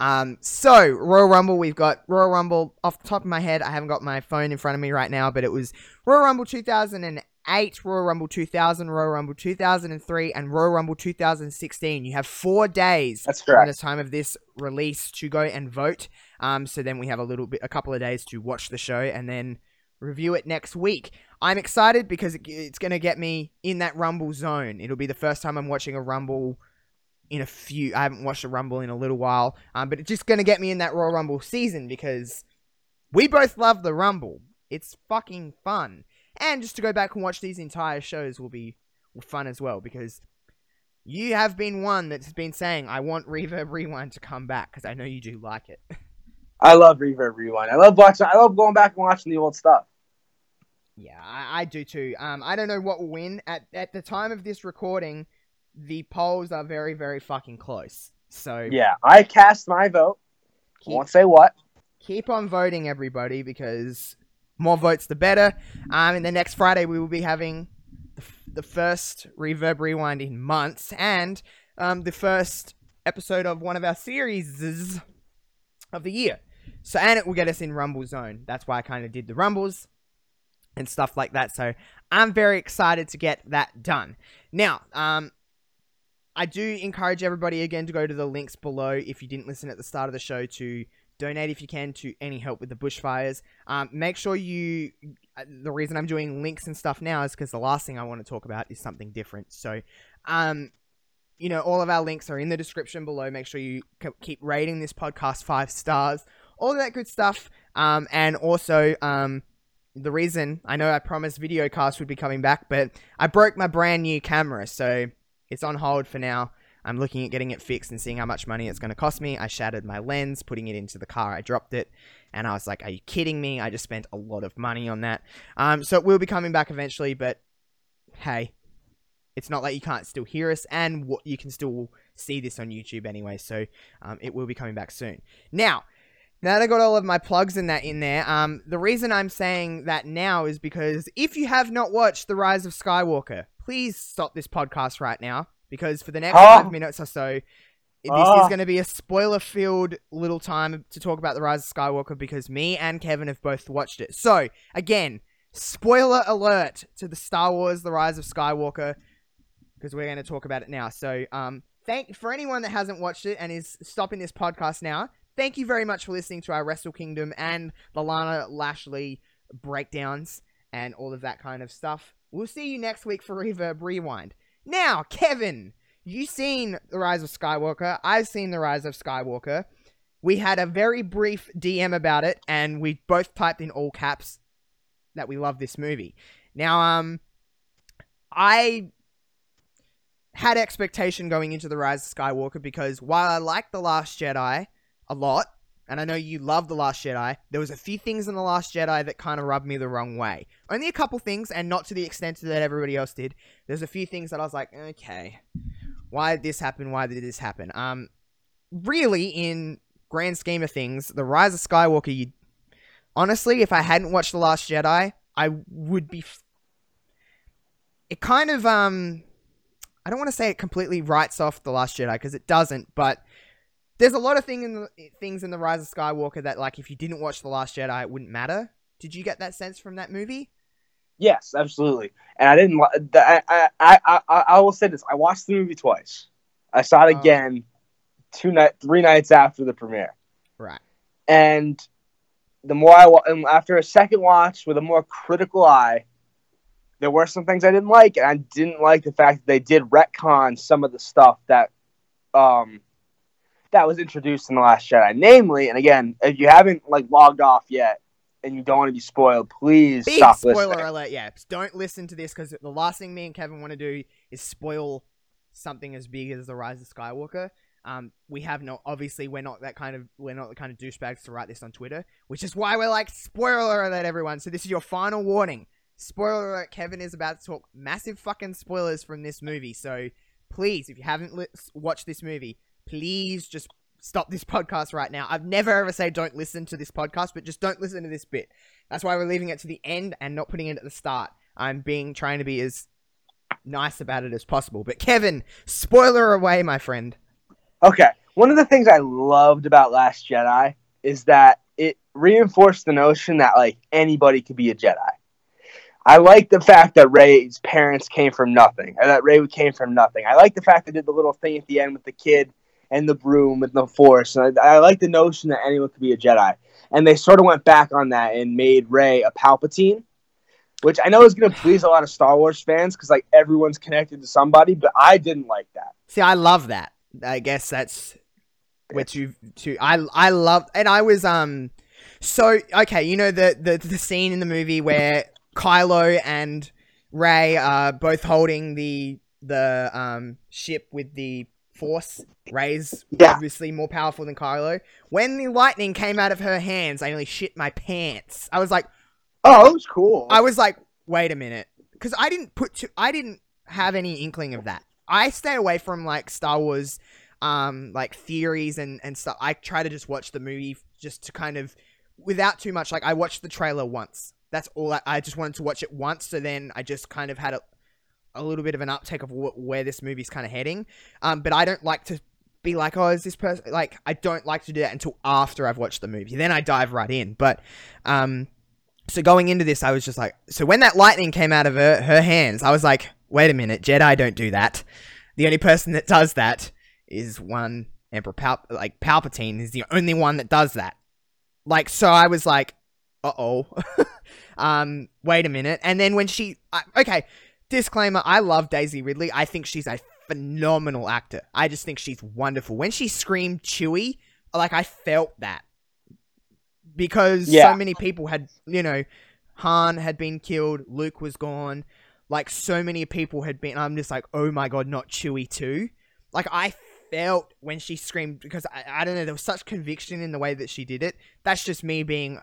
Um, so Royal Rumble, we've got Royal Rumble off the top of my head. I haven't got my phone in front of me right now, but it was Royal Rumble 2008, Royal Rumble 2000, Royal Rumble 2003, and Royal Rumble 2016. You have four days That's from correct. the time of this release to go and vote. Um, so then we have a little bit, a couple of days to watch the show and then review it next week. I'm excited because it's going to get me in that Rumble zone. It'll be the first time I'm watching a Rumble in a few. I haven't watched a Rumble in a little while, um, but it's just going to get me in that Royal Rumble season because we both love the Rumble. It's fucking fun, and just to go back and watch these entire shows will be fun as well because you have been one that's been saying I want Reverb Rewind to come back because I know you do like it. I love Reverb Rewind. I love watching. I love going back and watching the old stuff. Yeah, I, I do too. Um, I don't know what will win at at the time of this recording. The polls are very, very fucking close. So Yeah, I cast my vote. I keep, won't say what. keep on voting, everybody, because more votes the better. Um, and the next Friday we will be having the, f- the first Reverb Rewind in months, and um, the first episode of one of our series of the year. So, and it will get us in Rumble Zone. That's why I kind of did the Rumbles and stuff like that. So, I'm very excited to get that done. Now, um, I do encourage everybody again to go to the links below if you didn't listen at the start of the show to donate if you can to any help with the bushfires. Um, make sure you. uh, The reason I'm doing links and stuff now is because the last thing I want to talk about is something different. So, um, you know, all of our links are in the description below. Make sure you keep rating this podcast five stars, all that good stuff. Um, and also, um, the reason I know I promised videocast would be coming back, but I broke my brand new camera, so it's on hold for now. I'm looking at getting it fixed and seeing how much money it's going to cost me. I shattered my lens, putting it into the car. I dropped it, and I was like, "Are you kidding me? I just spent a lot of money on that." Um, so it will be coming back eventually, but hey, it's not like you can't still hear us, and what you can still see this on YouTube anyway. So um, it will be coming back soon. Now, now that I got all of my plugs in that in there, um, the reason I'm saying that now is because if you have not watched The Rise of Skywalker, please stop this podcast right now because for the next Oh. five minutes or so, this is Oh. going to be a spoiler-filled little time to talk about The Rise of Skywalker because me and Kevin have both watched it. So again, spoiler alert to the Star Wars: The Rise of Skywalker because we're going to talk about it now. So, um, thank for anyone that hasn't watched it and is stopping this podcast now. Thank you very much for listening to our Wrestle Kingdom and the Lana Lashley breakdowns and all of that kind of stuff. We'll see you next week for Reverb Rewind. Now, Kevin, you seen The Rise of Skywalker. I've seen The Rise of Skywalker. We had a very brief DM about it, and we both typed in all caps that we love this movie. Now, um, I had expectation going into The Rise of Skywalker because while I like The Last Jedi a lot, and I know you love The Last Jedi, there was a few things in The Last Jedi that kind of rubbed me the wrong way. Only a couple things, and not to the extent that everybody else did. There's a few things that I was like, okay, why did this happen? Why did this happen? Um, really, in grand scheme of things, The Rise of Skywalker, you honestly, if I hadn't watched The Last Jedi, I would be. F- it kind of um, I don't want to say it completely writes off The Last Jedi because it doesn't, but there's a lot of thing in the, things in The Rise of Skywalker that, like, if you didn't watch The Last Jedi, it wouldn't matter. Did you get that sense from that movie? Yes, absolutely. And I didn't. I, I, I, I, I will say this: I watched the movie twice. I saw it Oh. again two night, three nights after the premiere. Right. And the more I and after a second watch with a more critical eye, there were some things I didn't like, and I didn't like the fact that they did retcon some of the stuff that um that was introduced in the Last Jedi. Namely, and again, if you haven't like logged off yet and you don't want to be spoiled, please Big stop spoiler listening. alert, yeah. Don't listen to this because the last thing me and Kevin want to do is spoil something as big as The Rise of Skywalker. Um, we have not obviously we're not that kind of we're not the kind of douchebags to write this on Twitter, which is why we're like spoiler alert everyone. So this is your final warning. Spoiler alert: Kevin is about to talk massive fucking spoilers from this movie. So please, if you haven't li- watched this movie, please just stop this podcast right now. I've never ever say don't listen to this podcast, but just don't listen to this bit. That's why we're leaving it to the end and not putting it at the start. I'm being trying to be as nice about it as possible. But Kevin, spoiler away, my friend. Okay. One of the things I loved about Last Jedi is that it reinforced the notion that like anybody could be a Jedi. I like the fact that Rey's parents came from nothing, or that Rey came from nothing. I like the fact they did the little thing at the end with the kid and the broom and the Force. And I, I like the notion that anyone could be a Jedi. And they sort of went back on that and made Rey a Palpatine, which I know is going to please a lot of Star Wars fans because like everyone's connected to somebody. But I didn't like that. See, I love that. I guess that's what you to. I I love, and I was um. So okay, you know the the the scene in the movie where Kylo and Rey are both holding the the um ship with the Force. Rey's Yeah. obviously more powerful than Kylo. When the lightning came out of her hands, I nearly shit my pants. I was like, Oh, it was cool. I was like, wait a minute, because I didn't put to, I didn't have any inkling of that. I stay away from like Star Wars, um, like theories and and stuff. I try to just watch the movie just to kind of, without too much. Like I watched the trailer once. That's all. I, I just wanted to watch it once. So then I just kind of had a, a little bit of an uptake of wh- where this movie's kind of heading. Um, but I don't like to be like, oh, is this person like? I don't like to do that until after I've watched the movie. Then I dive right in. But, um, so going into this, I was just like, so when that lightning came out of her, her hands, I was like, wait a minute, Jedi don't do that. The only person that does that is one Emperor Pal- like Palpatine is the only one that does that. Like, so I was like, uh oh, um, wait a minute. And then when she, I okay, disclaimer, I love Daisy Ridley. I think she's a phenomenal actor. I just think she's wonderful. When she screamed Chewie, like I felt that because Yeah. so many people had, you know, Han had been killed, Luke was gone, like so many people had been. I'm just like, oh my god, not Chewie too. Like I felt when she screamed because I, I don't know, there was such conviction in the way that she did it. That's just me being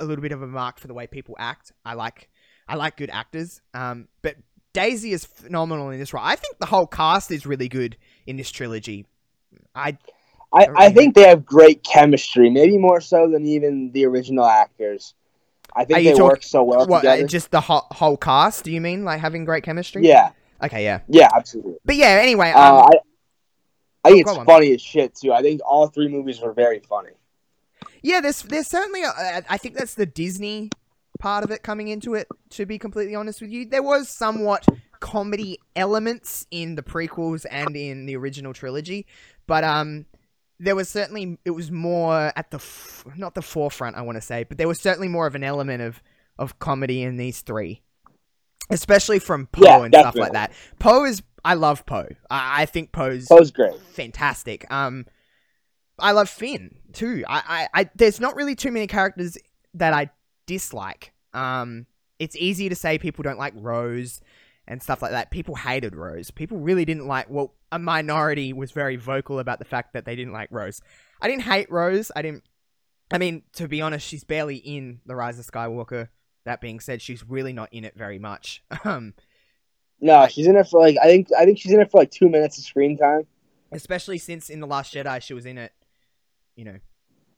a little bit of a mark for the way people act. I like, I like good actors. Um, but Daisy is phenomenal in this role. I think the whole cast is really good in this trilogy. I I, I think they have great chemistry, maybe more so than even the original actors. I think they talk- work so well what, uh, together. just the whole, whole cast. Do you mean like having great chemistry? yeah, Okay, yeah. yeah, absolutely. But yeah, anyway, um, Uh, I, I think go it's on. funny as shit too. I think all three movies were very funny. Yeah, there's there's certainly a, I think that's the Disney part of it coming into it. To be completely honest with you, there was somewhat comedy elements in the prequels and in the original trilogy, but um, there was certainly it was more at the f- not the forefront I want to say, but there was certainly more of an element of of comedy in these three, especially from Poe Yeah, and stuff like that. Poe is I love Poe. I, I think Poe's was great. fantastic. Um, I love Finn too. I, I, I, there's not really too many characters that I dislike. Um, it's easy to say people don't like Rose and stuff like that. People hated Rose. People really didn't like. Well, a minority was very vocal about the fact that they didn't like Rose. I didn't hate Rose. I didn't. I mean, to be honest, she's barely in the Rise of Skywalker. That being said, she's really not in it very much. Um, No, she's in it for like I think I think she's in it for like two minutes of screen time. especially since in the Last Jedi she was in it, you know,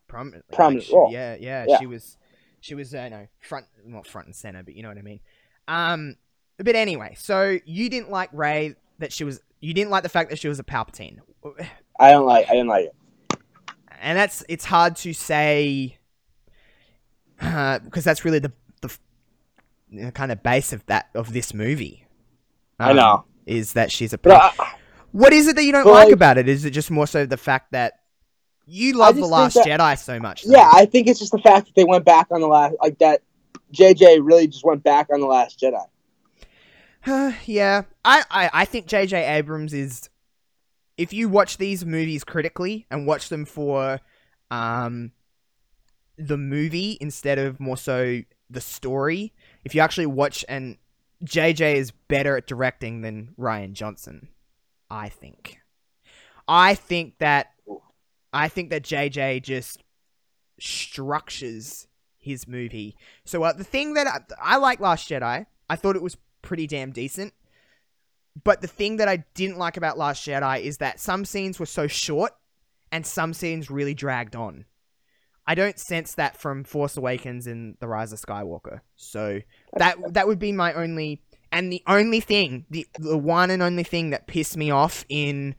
prominently. like, Prominent she- role. yeah, yeah, Yeah. she was, she was, uh, you know, front, not front and center, but you know what I mean. Um, but anyway, so you didn't like Rey that she was, you didn't like the fact that she was a Palpatine, I don't like I didn't like it. and that's it's hard to say, uh, because that's really the the know, kind of base of that of this movie. I um, know. is that she's a Palpatine. I, What is it that you don't like like- about it? Is it just more so the fact that you love The Last that- Jedi so much? though? yeah, I think it's just the fact that they went back on the last like that. JJ really just went back on the last Jedi. Uh, yeah. I, I, I think J.J. Abrams is. If you watch these movies critically and watch them for um, the movie instead of more so the story, if you actually watch and J.J. is better at directing than Rian Johnson, I think. I think that I think that JJ just structures his movie. So uh, the thing that I, I like Last Jedi, I thought it was pretty damn decent. But the thing that I didn't like about Last Jedi is that some scenes were so short and some scenes really dragged on. I don't sense that from Force Awakens and The Rise of Skywalker. So that that would be my only and the only thing, the the one and only thing that pissed me off in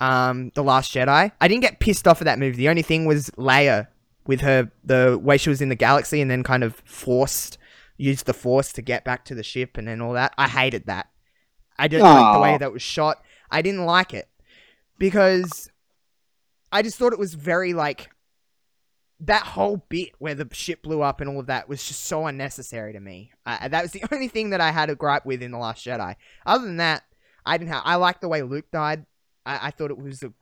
um The Last Jedi. I didn't get pissed off at that movie. The only thing was Leia with her the way she was in the galaxy and then kind of forced used the force to get back to the ship and then all that. I hated that. I didn't like the way that was shot. I didn't like it because I just thought it was very like that whole bit where the ship blew up and all of that was just so unnecessary to me. Uh, that was the only thing that I had a gripe with in the Last Jedi. Other than that, I didn't have. I liked the way Luke died. I, I thought it was a,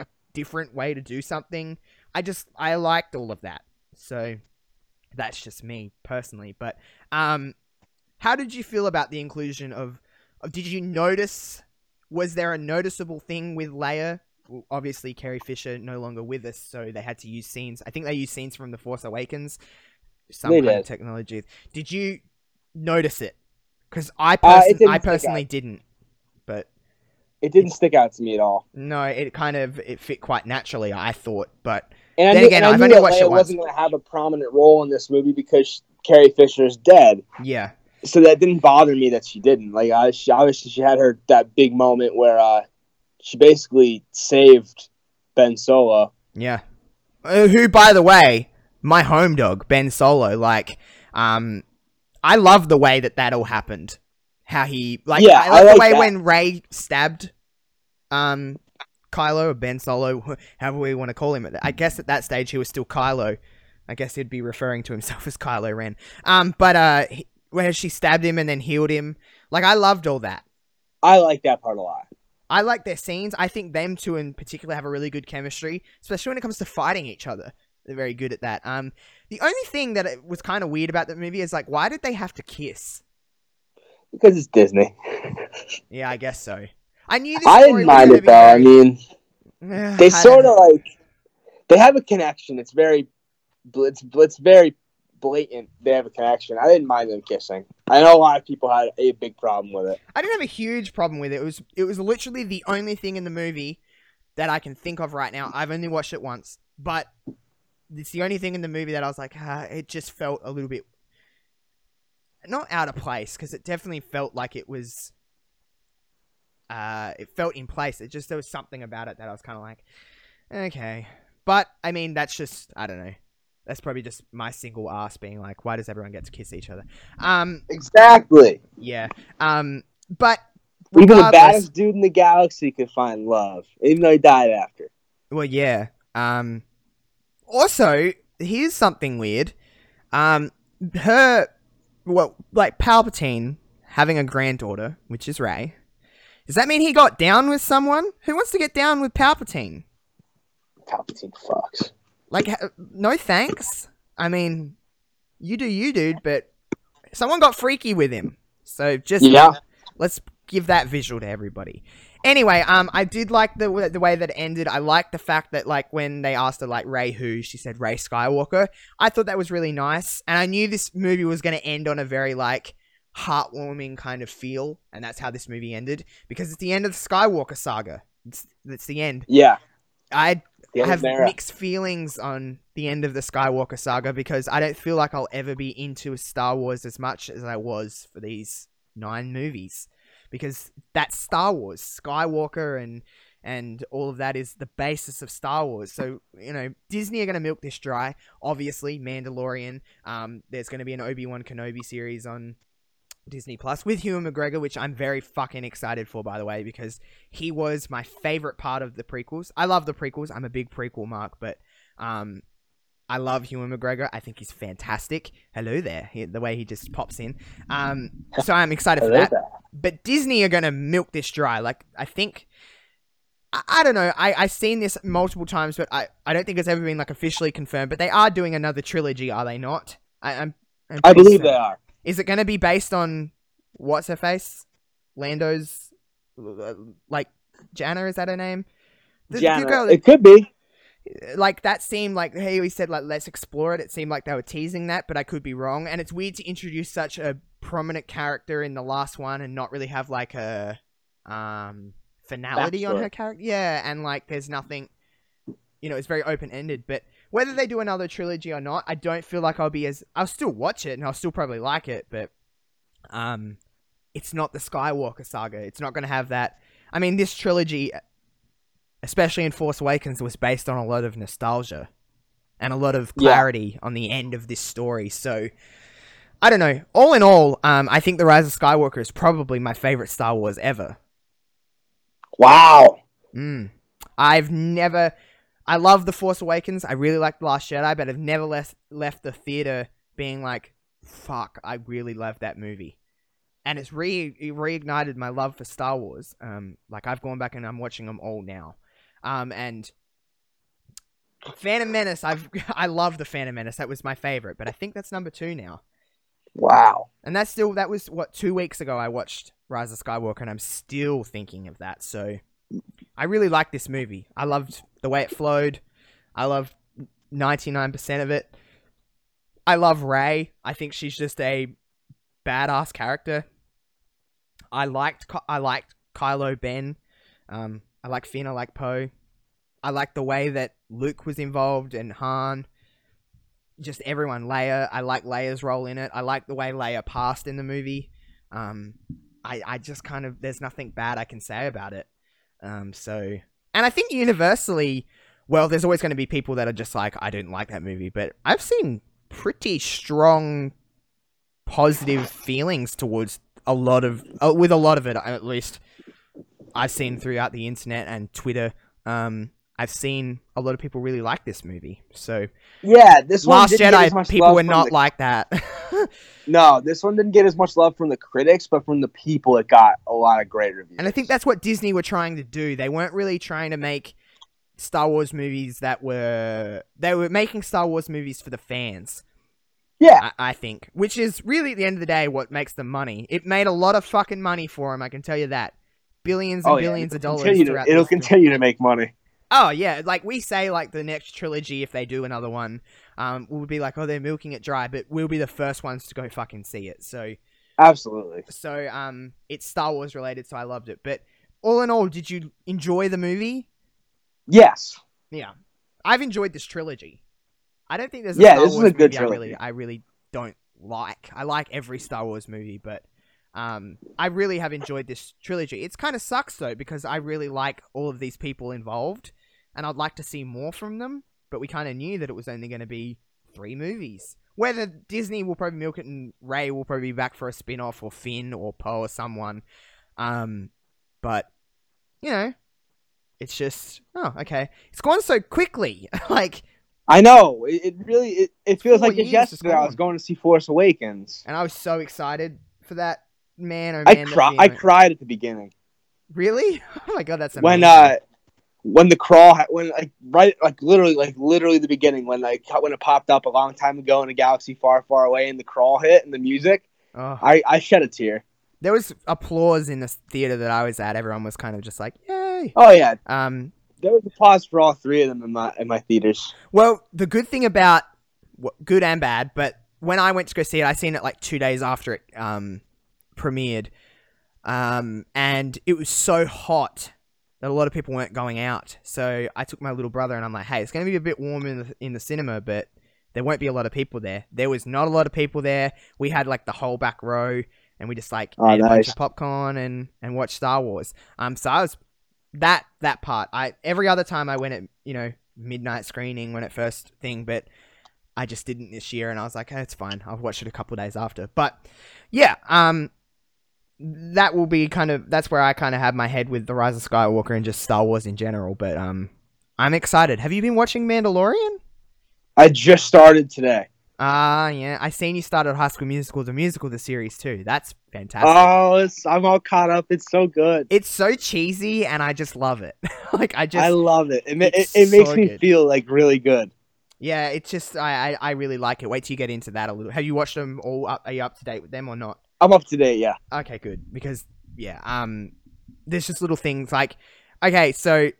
a different way to do something. I just I liked all of that. So that's just me personally. But um, how did you feel about the inclusion of? of did you notice? Was there a noticeable thing with Leia? Well, obviously, Carrie Fisher no longer with us, so they had to use scenes. I think they used scenes from The Force Awakens, some They kind of did. technology. Did you notice it? Because I Uh, person- didn't I personally didn't. It didn't stick out to me at all. no, it kind of it fit quite naturally. I thought, but And I Then knew, again, and I I've knew only that watched Leia wasn't going to have a prominent role in this movie because Carrie Fisher's dead. yeah, So that didn't bother me that she didn't. Like, I, she, obviously, she had her that big moment where uh, she basically saved Ben Solo. yeah. Uh, who, by the way, my home dog Ben Solo. Like, um, I love the way that that all happened. How he like, Yeah, I I like the way that. when Rey stabbed, um, Kylo or Ben Solo, however we want to call him. I guess at that stage he was still Kylo. I guess he'd be referring to himself as Kylo Ren. Um, but uh, he, where she stabbed him and then healed him. Like, I loved all that. I like that part a lot. I like their scenes. I think them two in particular have a really good chemistry, especially when it comes to fighting each other. They're very good at that. Um, the only thing that it was kind of weird about the movie is like, why did they have to kiss? Because it's Disney. Yeah, I guess so. I knew this. I didn't mind it though. I mean, they sort of like they have a connection. It's very, it's it's very blatant. They have a connection. I didn't mind them kissing. I know a lot of people had a big problem with it. I didn't have a huge problem with it. It was it was literally the only thing in the movie that I can think of right now. I've only watched it once, but it's the only thing in the movie that I was like, ah, it just felt a little bit not out of place because it definitely felt like it was. Uh, it felt in place. It just there was something about it that I was kind of like, okay, but I mean that's just I don't know. That's probably just my single ass being like, why does everyone get to kiss each other? Um, Exactly. yeah. Um, but Even the baddest dude in the galaxy could find love, even though he died after. Well, yeah. Um, also, here's something weird. Um, her, well, like Palpatine having a granddaughter, which is Rey. Does that mean he got down with someone? Who wants to get down with Palpatine? Palpatine fucks. Like, no thanks. I mean, you do you, dude, but someone got freaky with him. So just Yeah. let's give that visual to everybody. Anyway, um, I did like the the way that it ended. I liked the fact that like when they asked her like Rey who, she said Rey Skywalker. I thought that was really nice, and I knew this movie was going to end on a very like heartwarming kind of feel, and that's how this movie ended because it's the end of the Skywalker saga. It's it's the end. Yeah. I I have mixed feelings on the end of the Skywalker saga because I don't feel like I'll ever be into Star Wars as much as I was for these nine movies because that's Star Wars. Skywalker and and all of that is the basis of Star Wars. So you know Disney are going to milk this dry. Obviously, Mandalorian. Um, there's going to be an Obi Wan Kenobi series on Disney Plus with Ewan McGregor, which I'm very fucking excited for, by the way, because he was my favorite part of the prequels. I love the prequels. I'm a big prequel mark, but um, I love Ewan McGregor. I think he's fantastic. Hello there, he- the way he just pops in. Um, so I'm excited for that. But Disney are gonna milk this dry. Like I think. I, I don't know. I I've seen this multiple times, but I, I don't think it's ever been like officially confirmed. But they are doing another trilogy, are they not? I, I'm. I'm I believe certain. they are. Is it going to be based on what's her face? Lando's like Jannah is that her name? the Jannah. good girl, It could be. like that seemed like hey, we said like let's explore it. It seemed like they were teasing that, but I could be wrong. And it's weird to introduce such a prominent character in the last one and not really have like a um finality on her character. Yeah, and like there's nothing. You know, it's very open ended. But whether they do another trilogy or not, I don't feel like I'll be as. I'll still watch it and I'll still probably like it, but um, it's not the Skywalker saga. It's not going to have that. I mean, this trilogy, especially in Force Awakens, was based on a lot of nostalgia and a lot of Yeah. clarity on the end of this story. So, I don't know. All in all, um, I think The Rise of Skywalker is probably my favorite Star Wars ever. Wow. Mm. I've never. I love The Force Awakens. I really like The Last Jedi, but I've never left left the theater being like, "Fuck, I really love that movie," and it's re it reignited my love for Star Wars. Um, like I've gone back and I'm watching them all now. Um, and Phantom Menace, I've I love the Phantom Menace. That was my favorite, but I think that's number two now. Wow. And that's still that was what two weeks ago I watched Rise of Skywalker, and I'm still thinking of that. So I really like this movie. I loved the way it flowed. I loved 99% of it. I love Rey. I think she's just a badass character. I liked I liked Kylo Ben. Um, I like Finn. I like Poe. I like the way that Luke was involved and Han just everyone. Leia, I like Leia's role in it. I like the way Leia passed in the movie. Um, I, I just kind of there's nothing bad I can say about it. Um, so and I think universally, well, there's always going to be people that are just like I didn't like that movie, but I've seen pretty strong positive feelings towards a lot of uh, with a lot of it at least I've seen throughout the internet and Twitter. Um, I've seen a lot of people really like this movie. So Yeah, this one Last didn't get as Jedi, much people were not the- like that. No, this one didn't get as much love from the critics, but from the people, it got a lot of great reviews. and I think that's what Disney were trying to do. They weren't really trying to make Star Wars movies that were they were making Star Wars movies for the fans. yeah, I, I think, which is really at the end of the day what makes them money. It made a lot of fucking money for them. I can tell you that, billions and oh, yeah, billions of dollars. to- it'll continue to make money. Oh yeah, like we say, like the next trilogy, if they do another one, um, we'll be like, oh, they're milking it dry, but we'll be the first ones to go fucking see it. So, Absolutely. so um, it's Star Wars related, so I loved it. But all in all, did you enjoy the movie? Yes. Yeah, I've enjoyed this trilogy. I don't think there's a Yeah, Star this is a good trilogy. I really. I really don't like. I like every Star Wars movie, but um, I really have enjoyed this trilogy. It's kind of sucks though because I really like all of these people involved, and I'd like to see more from them. But we kind of knew that it was only going to be three movies. Whether Disney will probably milk it and Rey will probably be back for a spin off or Finn or Poe or someone. Um, but you know, it's just oh okay. It's gone so quickly. like, I know. It, it really it, it feels like just yesterday I was going to see Force Awakens. and I was so excited for that. Man, oh I man, that cry I cried at the beginning. Really? Oh my god, that's amazing. when uh when the crawl when like right like literally like literally the beginning when like when it popped up a long time ago in a galaxy far far away and the crawl hit and the music Oh. I I shed a tear. there was applause in the theater that I was at. Everyone was kind of just like, "Yay!" Oh yeah, Um, there was a pause for all three of them in my in my theaters. well, the good thing about good and bad, but when I went to go see it, I seen it like two days after it um premiered, um, and it was so hot that a lot of people weren't going out. So I took my little brother and I'm like, "Hey, it's going to be a bit warm in the in the cinema, but." There won't be a lot of people there. There was not a lot of people there. We had like the whole back row, and we just like Oh, ate a bunch of popcorn and and watched Star Wars. Um, so I was that that part. I every other time I went at you know midnight screening when it first thing, but I just didn't this year, and I was like, hey, it's fine. I'll watch it a couple days after. But yeah, um, that will be kind of that's where I kind of have my head with the Rise of Skywalker and just Star Wars in general. But um, I'm excited. Have you been watching Mandalorian? I just started today. Ah, yeah. I seen you started High School Musical, the musical, the series too. That's fantastic. Oh, it's, I'm all caught up. It's so good. it's so cheesy, and I just love it. like I just I love it. It, it, it makes so me good. feel like really good. Yeah, it's just I, I I really like it. Wait till you get into that a little. Have you watched them all? Up, are you up to date with them or not? I'm up to date. Yeah. Okay, good. Because yeah, um, there's just little things like, okay, so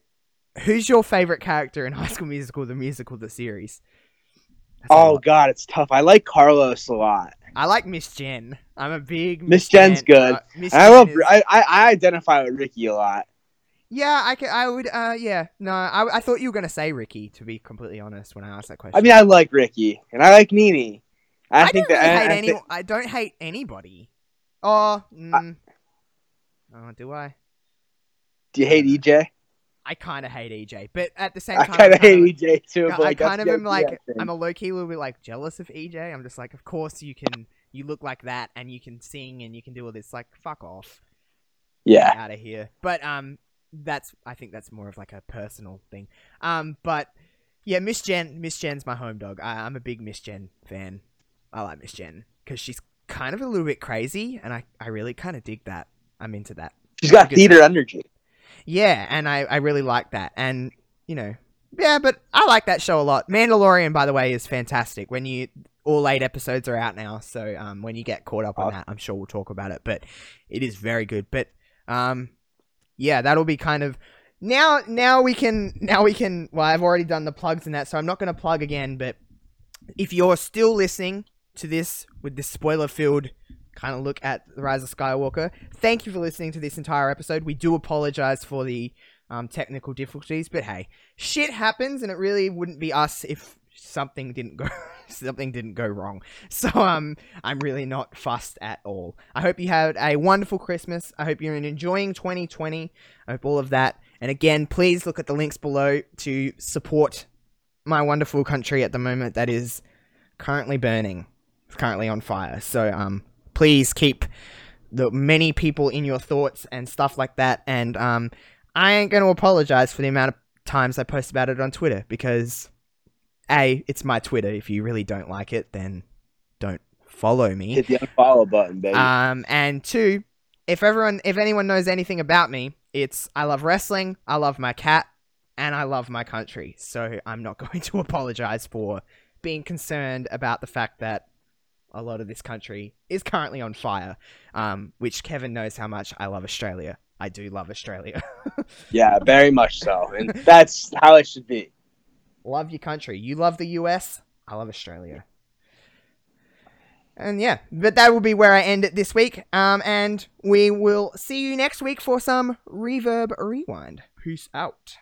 who's your favorite character in High School Musical, the musical, the series? That's Oh. God, it's tough. I like Carlos a lot. I like Miss Jen. I'm a big Miss Jen's good. uh, Miss I Jen love. is- I, I I identify with Ricky a lot. Yeah, I could. I would. Uh, yeah. No, I, I thought you were gonna say Ricky. To be completely honest, when I asked that question. I mean, I like Ricky and I like Nini. I, I, think that really I- hate I any. think- I don't hate anybody. Oh, mm, oh, do I? do you hate EJ? I kind of hate EJ, but at the same time, I kind of hate EJ too. I But like, kind of am like I. I'm a low key little bit like jealous of EJ. I'm just like, of course you can, you look like that, and you can sing, and you can do all this. Like, fuck off, yeah. out of here. But um, that's I think that's more of like a personal thing. Um, but yeah, Miss Jen, Miss Jen's my home dog. I, I'm a big Miss Jen fan. I like Miss Jen because she's kind of a little bit crazy, and I I really kind of dig that. I'm into that. She's got Good theater energy. Yeah, and I, I really like that. And, you know, yeah, but I like that show a lot. Mandalorian, by the way, is fantastic. When you all eight episodes are out now, so um, when you get caught up on that, I'm sure we'll talk about it. But it is very good. But um, yeah, that'll be kind of now. Now we can. Now we can. Well, I've already done the plugs and that, so I'm not going to plug again. But if you're still listening to this with this spoiler-filled kind of look at the Rise of Skywalker, thank you for listening to this entire episode. We do apologize for the um, technical difficulties, but hey, shit happens, and it really wouldn't be us if something didn't go something didn't go wrong. So um, I'm really not fussed at all. I hope you had a wonderful Christmas. I hope you're enjoying 2020. I hope all of that. And again, please look at the links below to support my wonderful country at the moment that is currently burning. It's currently on fire. So um, please keep the many people in your thoughts and stuff like that. And um, I ain't going to apologize for the amount of times I post about it on Twitter because a it's my Twitter. If you really don't like it, then don't follow me. Hit the unfollow button, baby. Um, and two, if everyone, if anyone knows anything about me, it's I love wrestling, I love my cat, and I love my country. So I'm not going to apologize for being concerned about the fact that a lot of this country is currently on fire. Um, which Kevin knows how much I love Australia. I do love Australia. yeah, very much so, and that's how it should be. love your country. You love the US. I love Australia. And yeah, but that will be where I end it this week. Um, and we will see you next week for some reverb rewind. Peace out.